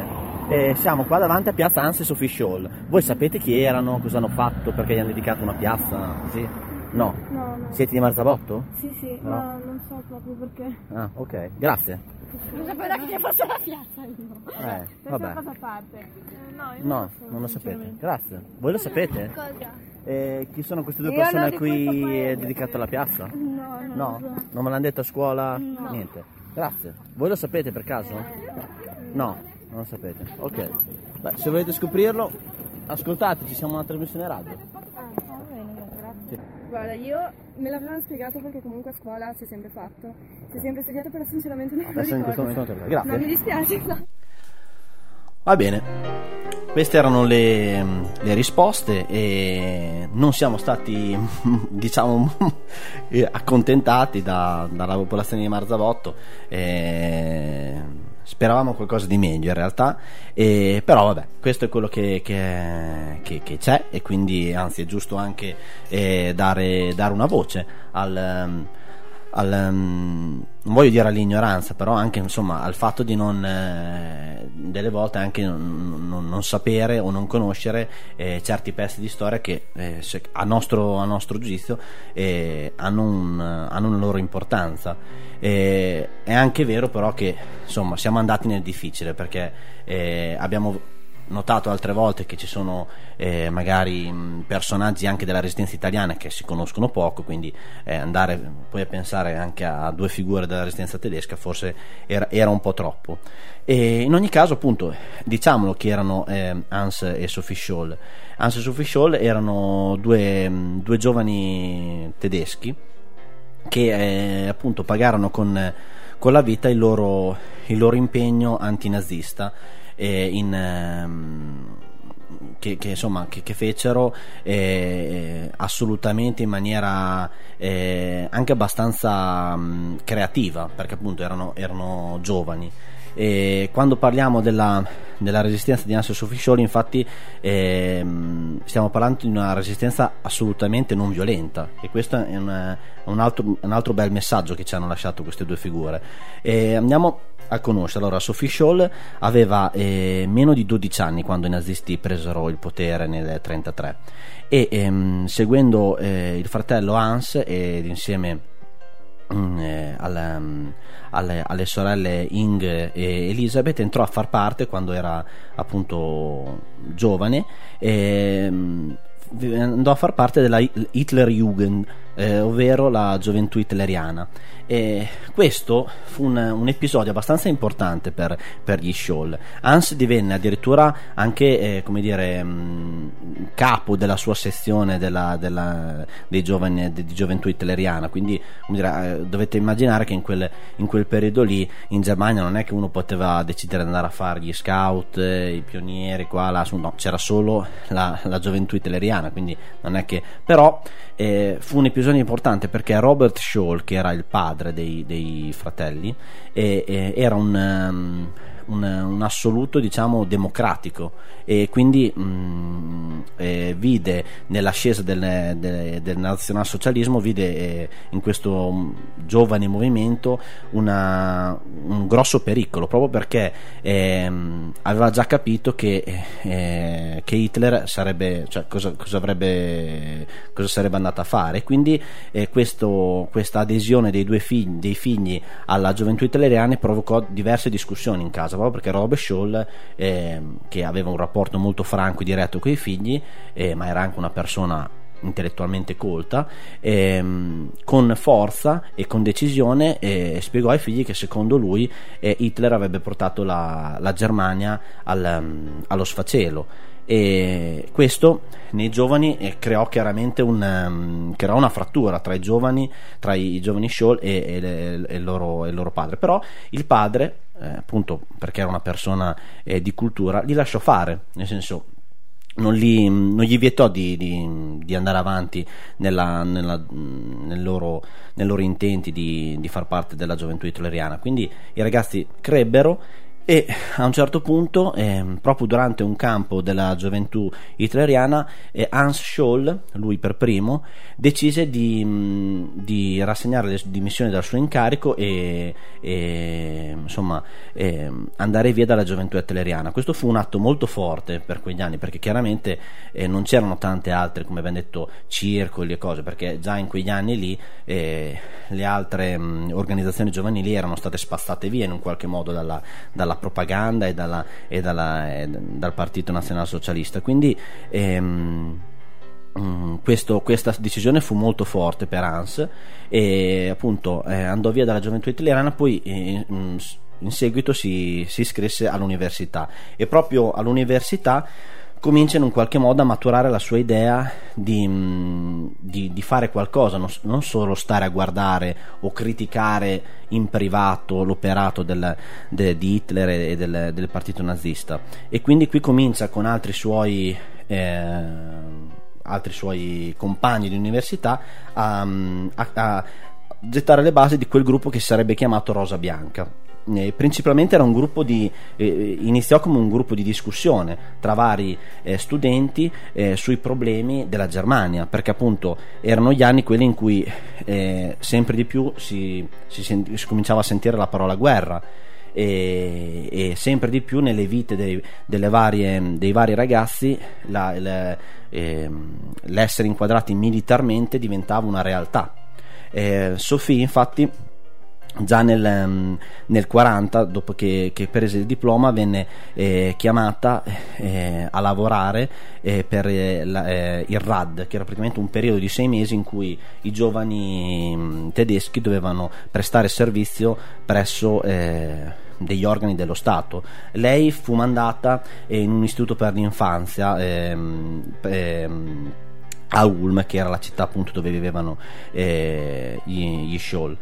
Eh, siamo qua davanti a piazza Anses Official. Voi sapete chi erano, cosa hanno fatto, perché gli hanno dedicato una piazza? Così? No. No, no. Siete di Marzabotto? Sì, sì, No. ma non so proprio perché. Ah, ok. Grazie. Non sapevo che fosse la piazza io. Eh, vabbè. cosa parte. Eh, no, io No, non, so, non lo sapete. Grazie. Voi lo sapete? Cosa? Eh, chi sono queste due Io persone a cui è dedicata la piazza? No, non No? so. Non me l'hanno detto a scuola? No. Niente. Grazie. Voi lo sapete per caso? No, non lo sapete. Ok. Beh, se volete scoprirlo, ascoltateci, siamo una trasmissione radio. Va bene, grazie. Guarda, io me l'avevano spiegato perché comunque a scuola si è sempre fatto, si è sempre studiato, però sinceramente non me lo Adesso in questo momento non te lo- grazie. No, mi dispiace. no. Va bene, queste erano le, le risposte e non siamo stati, diciamo, accontentati da- dalla popolazione di Marzabotto. eh, speravamo qualcosa di meglio in realtà, eh, però vabbè, questo è quello che, che- che- che c'è e quindi anzi è giusto anche eh, dare, dare una voce al... al, ehm, non voglio dire all'ignoranza, però anche insomma al fatto di non eh, delle volte anche non, non- non sapere o non conoscere eh, certi pezzi di storia che eh, se- a, nostro, a nostro giudizio eh, hanno, un- hanno una loro importanza. È anche vero però che insomma siamo andati nel difficile perché eh, abbiamo notato altre volte che ci sono eh, magari personaggi anche della resistenza italiana che si conoscono poco, quindi eh, andare poi a pensare anche a due figure della resistenza tedesca forse era, era un po' troppo. E in ogni caso, appunto, diciamolo che erano eh, Hans e Sophie Scholl. Hans e Sophie Scholl erano due, due giovani tedeschi che eh, appunto pagarono con, con la vita il loro, il loro impegno antinazista eh, in, ehm, che, che, insomma, che, che fecero eh, assolutamente in maniera eh, anche abbastanza mh, creativa perché appunto erano, erano giovani. E quando parliamo della, della resistenza di Anselm Sofficioli infatti ehm, stiamo parlando di una resistenza assolutamente non violenta e questo è un, un altro, un altro bel messaggio che ci hanno lasciato queste due figure. E andiamo a conoscere. Allora Sophie Scholl aveva eh, meno di 12 anni quando i nazisti presero il potere nel 1933 e ehm, seguendo eh, il fratello Hans ed insieme mm, eh, alle, mm, alle- alle sorelle Ing e Elizabeth entrò a far parte quando era appunto giovane e, mm, andò a far parte della Hitlerjugend eh, ovvero la gioventù hitleriana. E questo fu un, un episodio abbastanza importante per, per gli Scholl Hans divenne addirittura anche eh, come dire mh, capo della sua sezione della, della- dei giovani di gioventù hitleriana. Quindi dire, eh, dovete immaginare che in quel, in quel periodo lì in Germania non è che uno poteva decidere di andare a fare gli scout eh, i pionieri qua là su, no, c'era solo la, la gioventù hitleriana quindi non è che però eh, fu un episodio importante perché Robert Scholl che era il padre dei, dei fratelli eh, eh, era un, um, un, un assoluto diciamo democratico. E quindi mh, eh, vide nell'ascesa del, del, del nazionalsocialismo vide eh, in questo mh, giovane movimento una- un grosso pericolo proprio perché ehm, aveva già capito che, eh, che Hitler sarebbe cioè cosa, cosa avrebbe cosa sarebbe andato a fare. Quindi eh, questo- questa adesione dei due figli, dei figli alla gioventù hitleriana provocò diverse discussioni in casa proprio perché Robert Scholl ehm, che aveva un rapporto molto franco e diretto con i figli eh, ma era anche una persona intellettualmente colta ehm, con forza e con decisione eh, spiegò ai figli che secondo lui eh, Hitler avrebbe portato la, la Germania al, um, allo sfacelo e questo nei giovani eh, creò chiaramente un, um, creò una frattura tra i giovani tra i giovani Scholl e, e e il, loro, e il loro padre però il padre eh, appunto perché era una persona eh, di cultura li lasciò fare nel senso non, li- non gli vietò di, di- di andare avanti nella- nella- nel loro, nei loro intenti di, di far parte della gioventù hitleriana. Quindi i ragazzi crebbero e a un certo punto, ehm, proprio durante un campo della gioventù hitleriana, eh, Hans Scholl, lui per primo, decise di, mh, di rassegnare le dimissioni dal suo incarico e, e insomma, ehm, andare via dalla gioventù hitleriana. Questo fu un atto molto forte per quegli anni, perché chiaramente eh, non c'erano tante altre, come abbiamo detto, circoli e cose, perché già in quegli anni lì eh, le altre mh, organizzazioni giovanili erano state spazzate via in un qualche modo dalla, dalla propaganda e, dalla, e, dalla, e dal Partito Nazionalsocialista. Quindi ehm, mm, questo, questa decisione fu molto forte per Hans e appunto eh, andò via dalla gioventù italiana, poi eh, in seguito si, si iscrisse all'università e proprio all'università comincia in un qualche modo a maturare la sua idea di, mm, di, di fare qualcosa, non, non, solo stare a guardare o criticare in privato l'operato del, de, di Hitler e del, del, partito nazista. E quindi qui comincia con altri suoi... Eh, altri suoi compagni di università a, a, a gettare le basi di quel gruppo che si sarebbe chiamato Rosa Bianca eh, principalmente era un gruppo di eh, iniziò come un gruppo di discussione tra vari eh, studenti eh, sui problemi della Germania perché appunto erano gli anni quelli in cui eh, sempre di più si, si, sent- si, cominciava a sentire la parola guerra e, e sempre di più nelle vite dei, varie, dei vari ragazzi la, le, ehm, l'essere inquadrati militarmente diventava una realtà. Eh, Sophie infatti già nel, um, nel 40 dopo che, che, prese il diploma venne eh, chiamata eh, a lavorare eh, per eh, la, eh, il RAD che era praticamente un periodo di sei mesi in cui i giovani mm, tedeschi dovevano prestare servizio presso eh, degli organi dello Stato. Lei fu mandata in un istituto per l'infanzia ehm, ehm, a Ulm, che era la città appunto dove vivevano gli, gli Scholl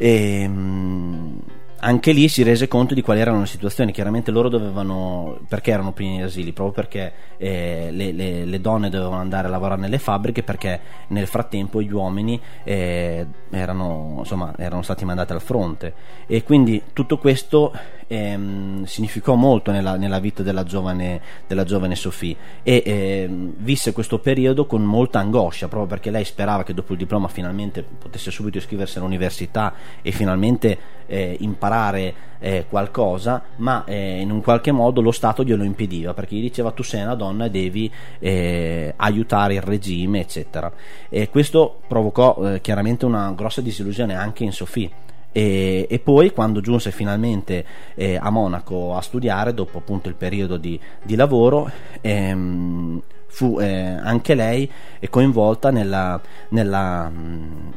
e ehm, anche lì si rese conto di quali erano le situazioni. Chiaramente loro dovevano, perché erano primi in asili? Proprio perché eh, le, le, le, donne dovevano andare a lavorare nelle fabbriche, perché nel frattempo gli uomini eh, erano, insomma, erano, stati mandati al fronte. E quindi tutto questo ehm, significò molto nella, nella vita della giovane, della giovane Sophie. E ehm, visse questo periodo con molta angoscia proprio perché lei sperava che dopo il diploma finalmente potesse subito iscriversi all'università e finalmente eh, imparare eh, qualcosa ma eh, in un qualche modo lo Stato glielo impediva perché gli diceva tu sei una donna e devi eh, aiutare il regime eccetera. E questo provocò eh, chiaramente una grossa disillusione anche in Sophie e, e, poi quando giunse finalmente eh, a Monaco a studiare, dopo appunto il periodo di, di lavoro, ehm, fu eh, anche lei coinvolta nella, nella,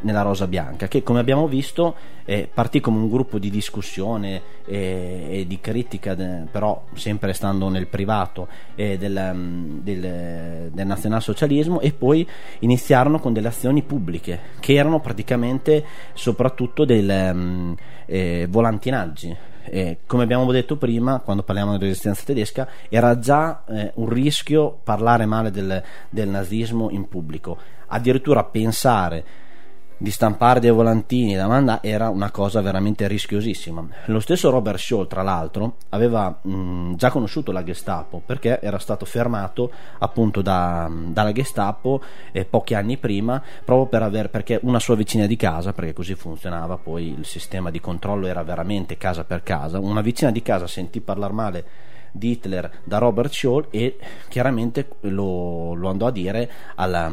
nella, Rosa Bianca, che come abbiamo visto eh, partì come un gruppo di discussione e, e di critica, de, però sempre stando nel privato eh, del, del, del nazionalsocialismo, e poi iniziarono con delle azioni pubbliche che erano praticamente soprattutto dei um, eh, volantinaggi eh, come abbiamo detto prima, quando parliamo di resistenza tedesca, era già eh, un rischio parlare male del, del nazismo in pubblico. Addirittura pensare di stampare dei volantini da mandare era una cosa veramente rischiosissima. Lo stesso Robert Scholl, tra l'altro, aveva mh, già conosciuto la Gestapo perché era stato fermato appunto da, dalla Gestapo eh, pochi anni prima, proprio per aver, perché una sua vicina di casa, perché così funzionava poi il sistema di controllo era veramente casa per casa, una vicina di casa sentì parlare male di Hitler da Robert Scholl e chiaramente lo, lo andò a dire alla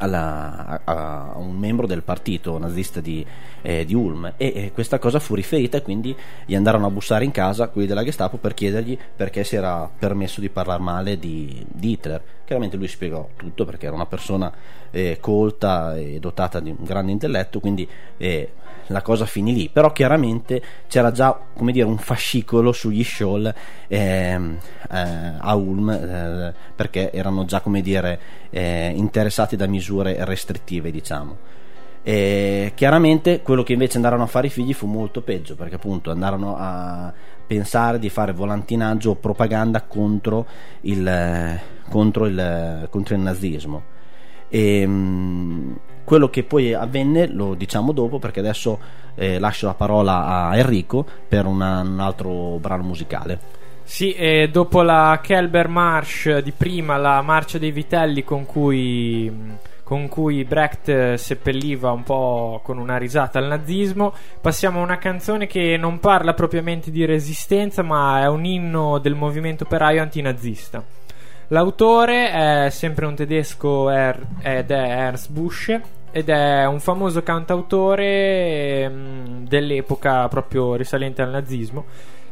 alla, a, a, un membro del partito nazista di, eh, di Ulm e, e, questa cosa fu riferita e quindi gli andarono a bussare in casa quelli della Gestapo per chiedergli perché si era permesso di parlare male di, di Hitler. Chiaramente lui spiegò tutto perché era una persona eh, colta e dotata di un grande intelletto quindi eh, la cosa finì lì. Però chiaramente c'era già come dire un fascicolo sugli Scholl ehm, eh, a Ulm eh, perché erano già come dire eh, interessati da misure restrittive diciamo. E chiaramente quello che invece andarono a fare i figli fu molto peggio perché appunto andarono a pensare di fare volantinaggio o propaganda contro il, contro il, contro il nazismo. E, quello che poi avvenne lo diciamo dopo perché adesso eh, lascio la parola a Enrico per una- un altro brano musicale. Sì, e dopo la Kelber March di prima, la marcia dei vitelli con cui, con cui Brecht eh, seppelliva un po' con una risata al nazismo, passiamo a una canzone che non parla propriamente di resistenza, ma è un inno del movimento operaio antinazista. L'autore è sempre un tedesco er- ed è Ernst Busch ed è un famoso cantautore ehm, dell'epoca proprio risalente al nazismo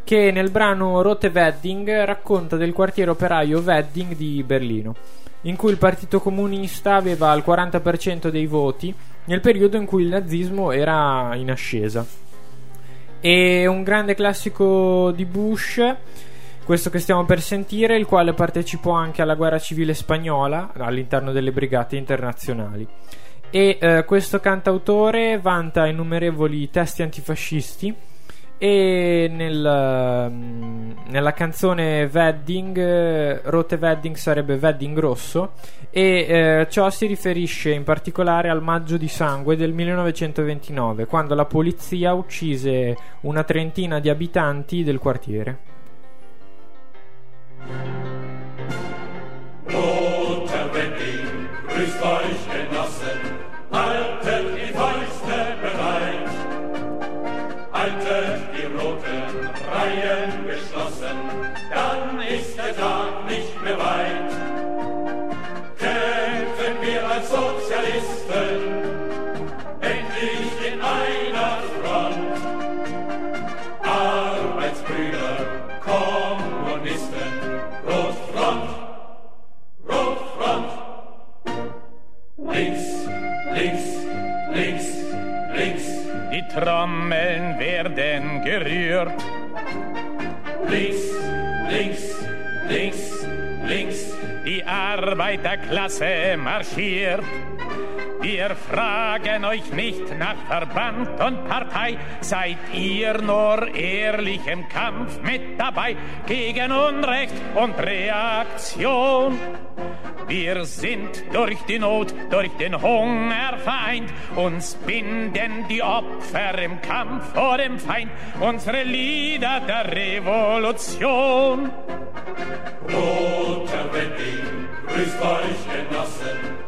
che nel brano Rote Wedding racconta del quartiere operaio Wedding di Berlino, in cui il Partito Comunista aveva il 40% dei voti nel periodo in cui il nazismo era in ascesa. E un grande classico di Bush, questo che stiamo per sentire, il quale partecipò anche alla guerra civile spagnola all'interno delle brigate internazionali. E eh, questo cantautore vanta innumerevoli testi antifascisti e nel, mm, nella canzone Wedding, eh, Rote Wedding sarebbe Wedding rosso e eh, ciò si riferisce in particolare al maggio di sangue del 1929 quando la polizia uccise una trentina di abitanti del quartiere. Roter Wedding, grüßt euch Genossen, haltet die Fäuste bereit. Haltet die roten Reihen geschlossen, dann ist der Tag Trommeln werden gerührt. Links, links, links, links. Die Arbeiterklasse marschiert. Wir fragen euch nicht nach Verband und Partei, seid ihr nur ehrlich im Kampf mit dabei gegen Unrecht und Reaktion. Wir sind durch die Not, durch den Hunger vereint, uns binden die Opfer im Kampf vor dem Feind, unsere Lieder der Revolution. Roter Wedding, grüßt euch Genossen,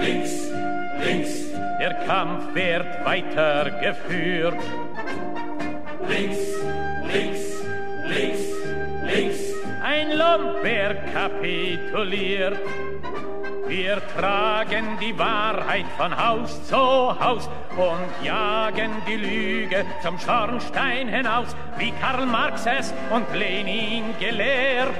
links, links. Der Kampf wird weitergeführt. Links, links, links, links. Ein Lumpenberg kapituliert. Wir tragen die Wahrheit von Haus zu Haus und jagen die Lüge zum Schornstein hinaus, wie Karl Marx es und Lenin gelehrt.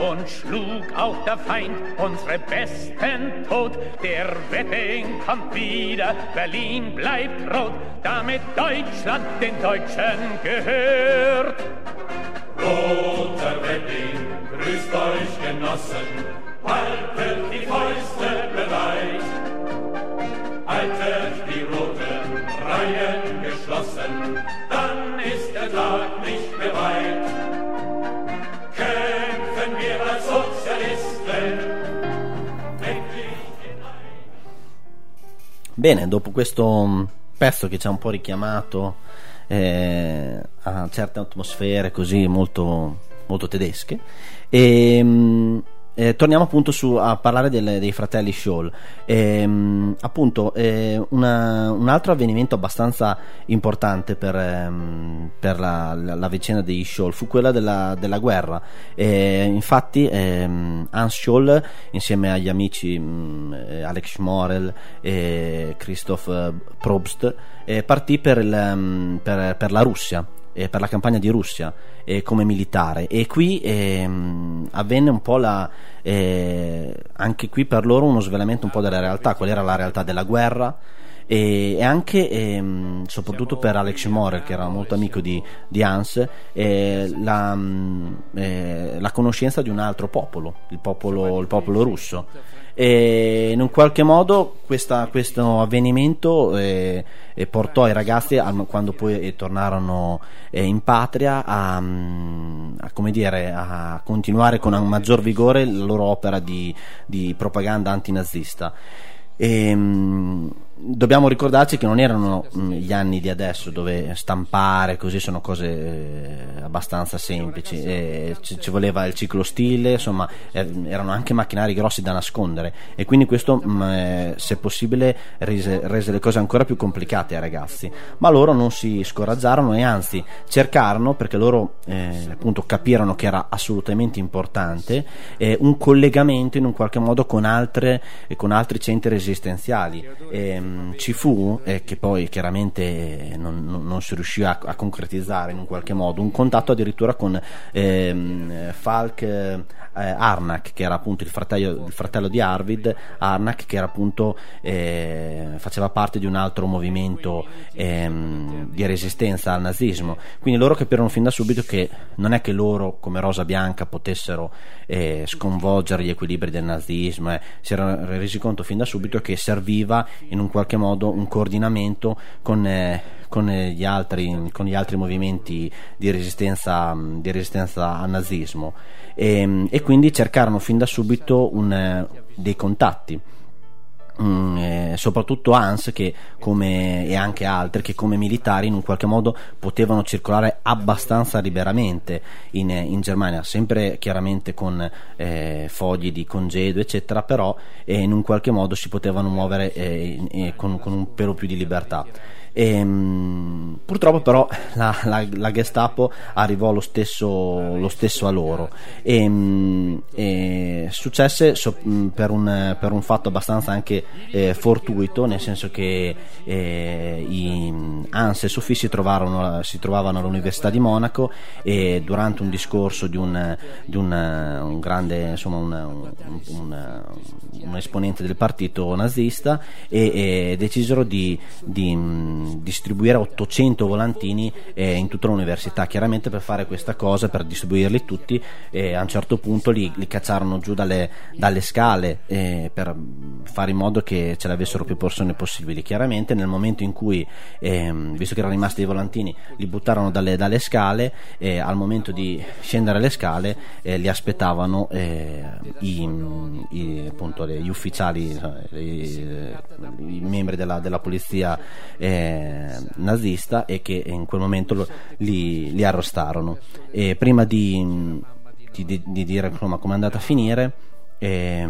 Und schlug auch der Feind unsere Besten tot. Der Wedding kommt wieder, Berlin bleibt rot, damit Deutschland den Deutschen gehört. Roter Wedding, grüßt euch Genossen, haltet die Fäuste bereit. Haltet die roten Reihen geschlossen, Bene, dopo questo mm, pezzo che ci ha un po' richiamato eh, a certe atmosfere così molto, molto tedesche, e, mm, eh, torniamo appunto su, a parlare delle- dei fratelli Scholl. Ehm, appunto, eh, una- un altro avvenimento abbastanza importante per, ehm, per la, la- la vicenda degli Scholl fu quella della, della guerra. Eh, infatti, ehm, Hans Scholl, insieme agli amici mh, eh, Alex Schmorel e Christoph eh, Probst, eh, partì per, il, ehm, per- per la Russia eh, per la campagna di Russia eh, come militare. E qui ehm, avvenne un po' la, eh, anche qui per loro uno svelamento un po' della realtà, qual era la realtà della guerra. E, anche ehm, soprattutto per Alex Morer che era molto amico di, di Hans eh, la, mm, eh, la conoscenza di un altro popolo, il popolo, il popolo russo e in un qualche modo questa, questo avvenimento eh, eh, portò i ragazzi a, quando poi eh, tornarono eh, in patria a, mm, a, dire, a continuare con maggior vigore la loro opera di, di propaganda antinazista. E, mh, dobbiamo ricordarci che non erano mh, gli anni di adesso dove stampare così sono cose eh, abbastanza semplici. E ci, ci, voleva il ciclo stile insomma eh, erano anche macchinari grossi da nascondere. E quindi questo mh, eh, se possibile rese, rese, le cose ancora più complicate ai ragazzi. Ma loro non si scoraggiarono e anzi cercarono perché loro eh, appunto capirono che era assolutamente importante eh, un collegamento in un qualche modo con, altre, con altri centri resistenziali. E, ci fu, e che poi chiaramente non, non, non si riuscì a, a, concretizzare in un qualche modo, un contatto addirittura con ehm, Falk eh, Arnak, che era appunto il fratello, il fratello, di Arvid, Arnak, che era appunto eh, faceva parte di un altro movimento ehm, di resistenza al nazismo. Quindi loro capirono fin da subito che non è che loro, come Rosa Bianca, potessero eh, sconvolgere gli equilibri del nazismo, eh. si erano resi conto fin da subito che serviva in un qualche modo un coordinamento con, eh, con, gli, altri, con gli, altri, movimenti di resistenza, di resistenza al nazismo. E, e, quindi cercarono fin da subito un, dei contatti Mm, eh, soprattutto Hans che come, e anche altri che come militari in un qualche modo potevano circolare abbastanza liberamente in, in Germania, sempre chiaramente con eh, fogli di congedo eccetera, però eh, in un qualche modo si potevano muovere eh, con, con un pelo più di libertà. E, mh, purtroppo però la, la, la, Gestapo arrivò lo stesso, lo stesso a loro. E, mh, e successe so, mh, per, un, per, un, fatto abbastanza anche eh, fortuito nel senso che eh, i Hans e Sophie si, trovarono, si trovavano all'Università di Monaco e durante un discorso di un, di un, un grande insomma un, esponente del partito nazista e, e decisero di, di distribuire 800 volantini eh, in tutta l'università. Chiaramente per fare questa cosa, per distribuirli tutti, eh, a un certo punto li, li cacciarono giù dalle, dalle scale eh, per fare in modo che ce l'avessero più persone possibili. Chiaramente nel momento in cui, ehm, visto che erano rimasti dei volantini, li buttarono dalle, dalle scale, al momento di scendere le scale eh, li aspettavano eh, i, i, appunto, gli ufficiali, i, i membri della, della polizia eh, nazista e che in quel momento lo, li, li, arrestarono. E prima di, di, di dire insomma, come è andata a finire, eh,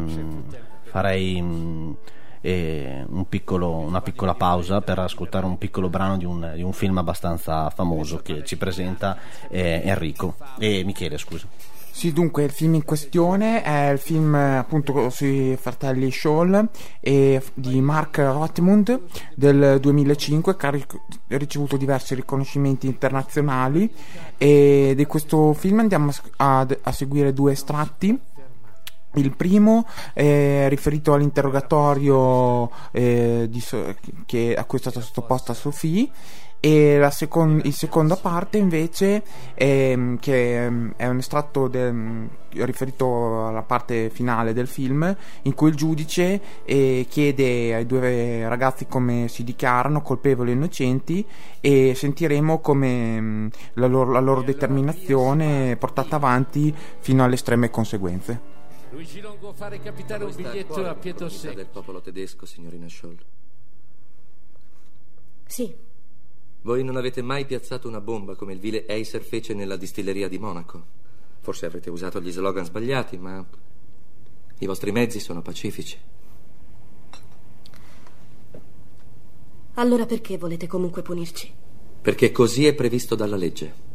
farei mm, eh, un piccolo, una piccola pausa per ascoltare un piccolo brano di un, un film abbastanza famoso che ci presenta eh, Enrico e Michele, scusa. Sì, dunque il film in questione è il film appunto sui fratelli Scholl e, di Mark Rothmund del 2005 che ha ricevuto diversi riconoscimenti internazionali. E di questo film andiamo a, a seguire due estratti. Il primo è riferito all'interrogatorio eh, di, che, a cui è stata sottoposta Sophie e la second- il seconda parte invece è, che è un estratto del, riferito alla parte finale del film in cui il giudice eh, chiede ai due ragazzi come si dichiarano colpevoli o innocenti e sentiremo come mh, la, loro, la loro determinazione è portata avanti fino alle estreme conseguenze. Luigi Longo fa recapitare un biglietto a Pietro Secchi. del popolo tedesco, signorina Scholl? Sì. Voi non avete mai piazzato una bomba come il vile Eiser fece nella distilleria di Monaco. Forse avrete usato gli slogan sbagliati, ma i vostri mezzi sono pacifici. Allora perché volete comunque punirci? Perché così è previsto dalla legge.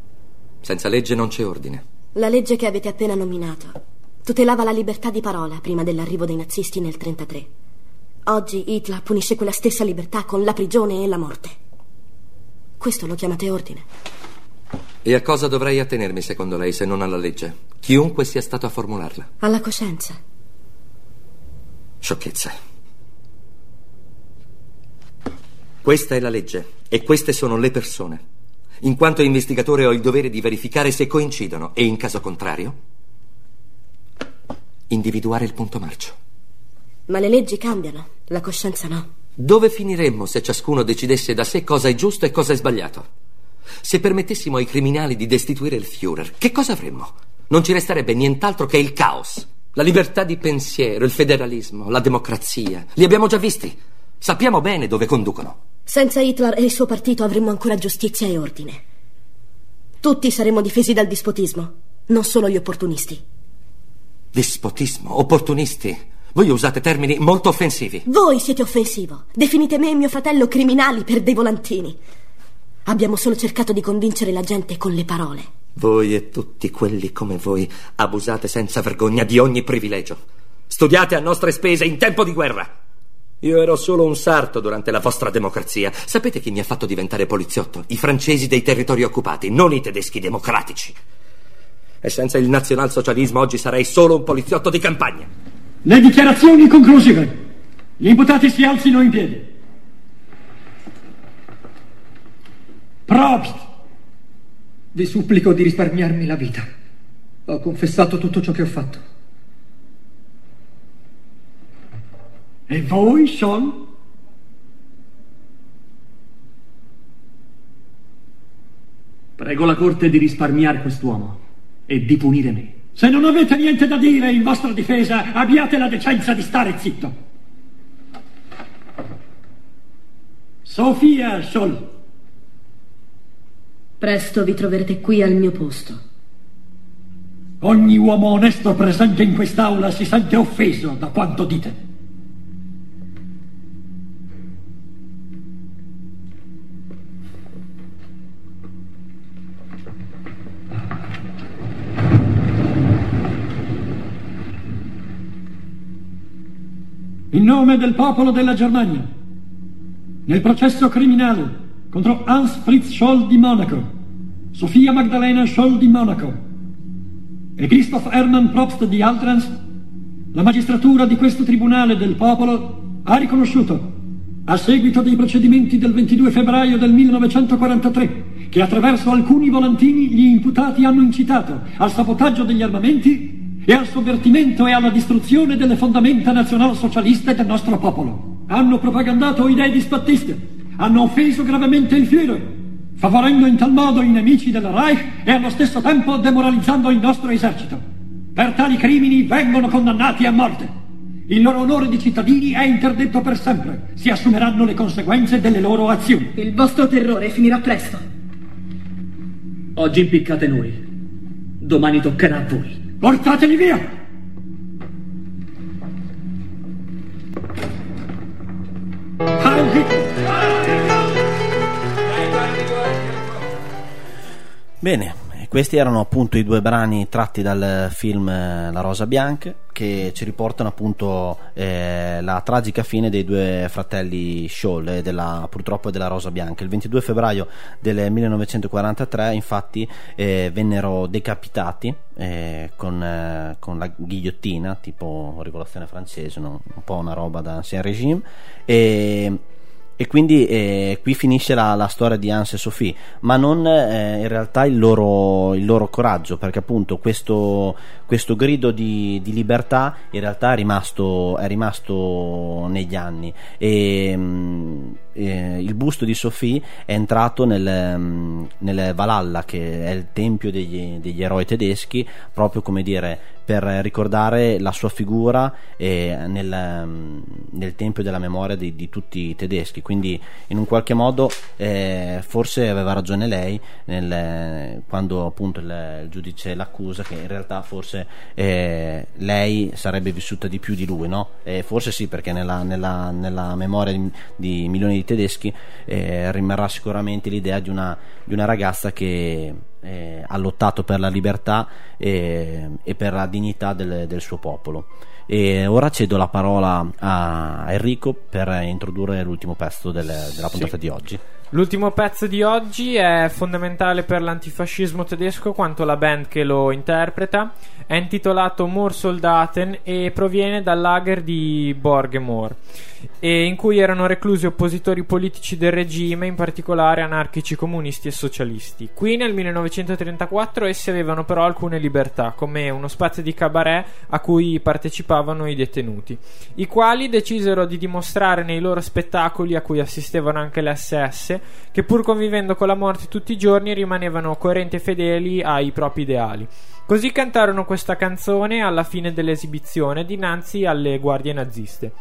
Senza legge non c'è ordine. La legge che avete appena nominato tutelava la libertà di parola prima dell'arrivo dei nazisti nel 1933. Oggi Hitler punisce quella stessa libertà con la prigione e la morte. Questo lo chiamate ordine? E a cosa dovrei attenermi secondo lei se non alla legge? Chiunque sia stato a formularla. Alla coscienza. Sciocchezze. Questa è la legge e queste sono le persone. In quanto investigatore ho il dovere di verificare se coincidono e in caso contrario individuare il punto marcio. Ma le leggi cambiano, la coscienza no. Dove finiremmo se ciascuno decidesse da sé cosa è giusto e cosa è sbagliato? Se permettessimo ai criminali di destituire il Führer, che cosa avremmo? Non ci resterebbe nient'altro che il caos. La libertà di pensiero, il federalismo, la democrazia. Li abbiamo già visti. Sappiamo bene dove conducono. Senza Hitler e il suo partito avremmo ancora giustizia e ordine. Tutti saremmo difesi dal dispotismo, non solo gli opportunisti. Dispotismo, opportunisti. Voi usate termini molto offensivi. Voi siete offensivo. Definite me e mio fratello criminali per dei volantini. Abbiamo solo cercato di convincere la gente con le parole. Voi e tutti quelli come voi abusate senza vergogna di ogni privilegio. Studiate a nostre spese in tempo di guerra. Io ero solo un sarto durante la vostra democrazia. Sapete chi mi ha fatto diventare poliziotto? I francesi dei territori occupati, non i tedeschi democratici. E senza il nazionalsocialismo oggi sarei solo un poliziotto di campagna. Le dichiarazioni conclusive. Gli imputati si alzino in piedi. Probst! Vi supplico di risparmiarmi la vita. Ho confessato tutto ciò che ho fatto. E voi, Sol? Prego la corte di risparmiare quest'uomo e di punire me. Se non avete niente da dire in vostra difesa, abbiate la decenza di stare zitto. Sofia Sol. Presto vi troverete qui al mio posto. Ogni uomo onesto presente in quest'aula si sente offeso da quanto dite. Nome del popolo della Germania, nel processo criminale contro Hans Fritz Scholl di Monaco, Sofia Magdalena Scholl di Monaco e Christoph Hermann Probst di Altrans, la magistratura di questo tribunale del popolo ha riconosciuto, a seguito dei procedimenti del 22 febbraio del 1943, che attraverso alcuni volantini gli imputati hanno incitato al sabotaggio degli armamenti e al sovvertimento e alla distruzione delle fondamenta nazionalsocialiste del nostro popolo. Hanno propagandato idee disfattiste, hanno offeso gravemente il Führer, favorendo in tal modo i nemici del Reich e allo stesso tempo demoralizzando il nostro esercito. Per tali crimini vengono condannati a morte. Il loro onore di cittadini è interdetto per sempre. Si assumeranno le conseguenze delle loro azioni. Il vostro terrore finirà presto. Oggi impiccate noi. Domani toccherà a voi. Portateli via! Bene, questi erano appunto i due brani tratti dal film eh, La Rosa Bianca che ci riportano appunto eh, la tragica fine dei due fratelli Scholl e della, purtroppo della Rosa Bianca. Il 22 febbraio del 1943 infatti eh, vennero decapitati eh, con, eh, con, la ghigliottina tipo rivoluzione francese, no? un po' una roba da ancien regime e e quindi eh, qui finisce la, la, storia di Hans e Sophie, ma non eh, in realtà il loro, il loro, coraggio, perché appunto questo, questo grido di, di, libertà in realtà è rimasto, è rimasto negli anni. E, mh, mm, eh, il busto di Sophie è entrato nel, mm, nel Valhalla, che è il tempio degli, degli eroi tedeschi, proprio come dire per ricordare la sua figura eh, nel, mm, nel, tempio della memoria di, di, tutti i tedeschi. Quindi, in un qualche modo, eh, forse aveva ragione lei nel, quando appunto il, il, giudice l'accusa, che in realtà forse eh, lei sarebbe vissuta di più di lui, no? forse sì, perché nella, nella, nella memoria di, di, milioni di tedeschi eh, rimarrà sicuramente l'idea di una, di una ragazza che eh, ha lottato per la libertà e, e per la dignità del, del, suo popolo. E ora cedo la parola a Enrico per introdurre l'ultimo pezzo del, della puntata sì. di oggi. L'ultimo pezzo di oggi è fondamentale per l'antifascismo tedesco quanto la band che lo interpreta. È intitolato More Soldaten e proviene dal lager di Borgemore, in cui erano reclusi oppositori politici del regime, in particolare anarchici comunisti e socialisti. Qui nel 1934 essi avevano però alcune libertà, come uno spazio di cabaret a cui partecipavano i detenuti, i quali decisero di dimostrare nei loro spettacoli a cui assistevano anche le SS che pur convivendo con la morte tutti i giorni rimanevano coerenti e fedeli ai propri ideali. Così cantarono questa canzone alla fine dell'esibizione dinanzi alle guardie naziste.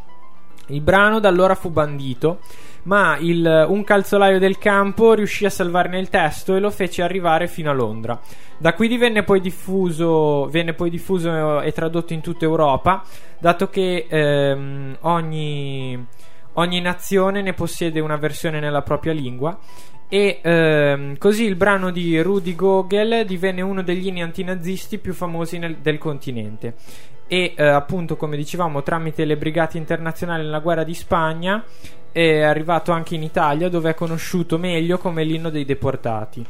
Il brano da allora fu bandito, ma il, un calzolaio del campo riuscì a salvarne il testo e lo fece arrivare fino a Londra. Da qui divenne poi diffuso, venne poi diffuso e tradotto in tutta Europa, dato che ehm, ogni, ogni nazione ne possiede una versione nella propria lingua e ehm, così il brano di Rudy Gogel divenne uno degli inni antinazisti più famosi nel, del continente e eh, appunto come dicevamo tramite le brigate internazionali nella guerra di Spagna è arrivato anche in Italia dove è conosciuto meglio come l'inno dei deportati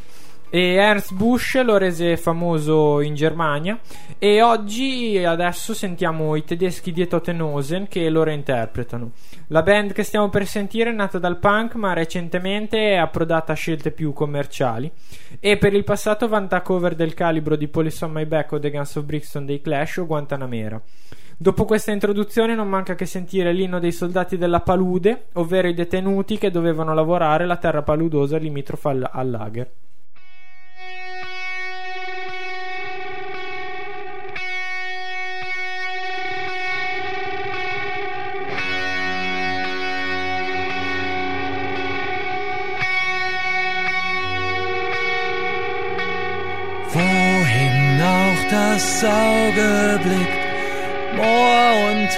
e Ernst Busch lo rese famoso in Germania e oggi adesso sentiamo i tedeschi di Totenosen che lo reinterpretano. La band che stiamo per sentire è nata dal punk ma recentemente è approdata a scelte più commerciali e per il passato vanta cover del calibro di Police on My Back o The Guns of Brixton dei Clash o Guantanamera. Dopo questa introduzione non manca che sentire l'inno dei soldati della palude, ovvero i detenuti che dovevano lavorare la terra paludosa limitrofa al, lager.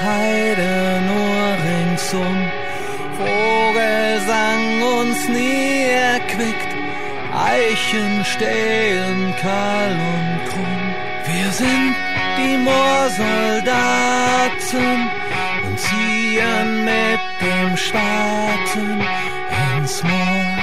Heide nur ringsum, Vogelsang uns nie erquickt, Eichen stehen kahl und krumm. Wir sind die Moorsoldaten und ziehen mit dem Spaten ins Moor.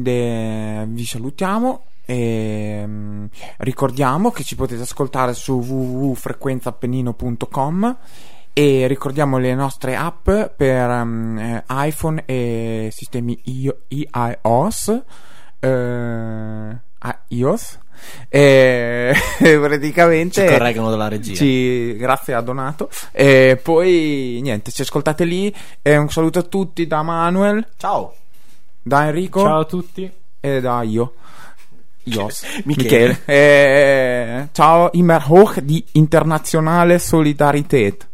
De- vi salutiamo e mm, ricordiamo che ci potete ascoltare su www.frequenzaappennino.com e ricordiamo le nostre app per eh, iPhone e sistemi io- iOS eh, iOS e praticamente Ci correggono dalla regia. ci- grazie a Donato. E poi niente ci ascoltate lì. E un saluto a tutti da Manuel. Ciao da Enrico Ciao a tutti. e da io Ios Michele. Michele. Eh, ciao immer hoch di internazionale Solidarität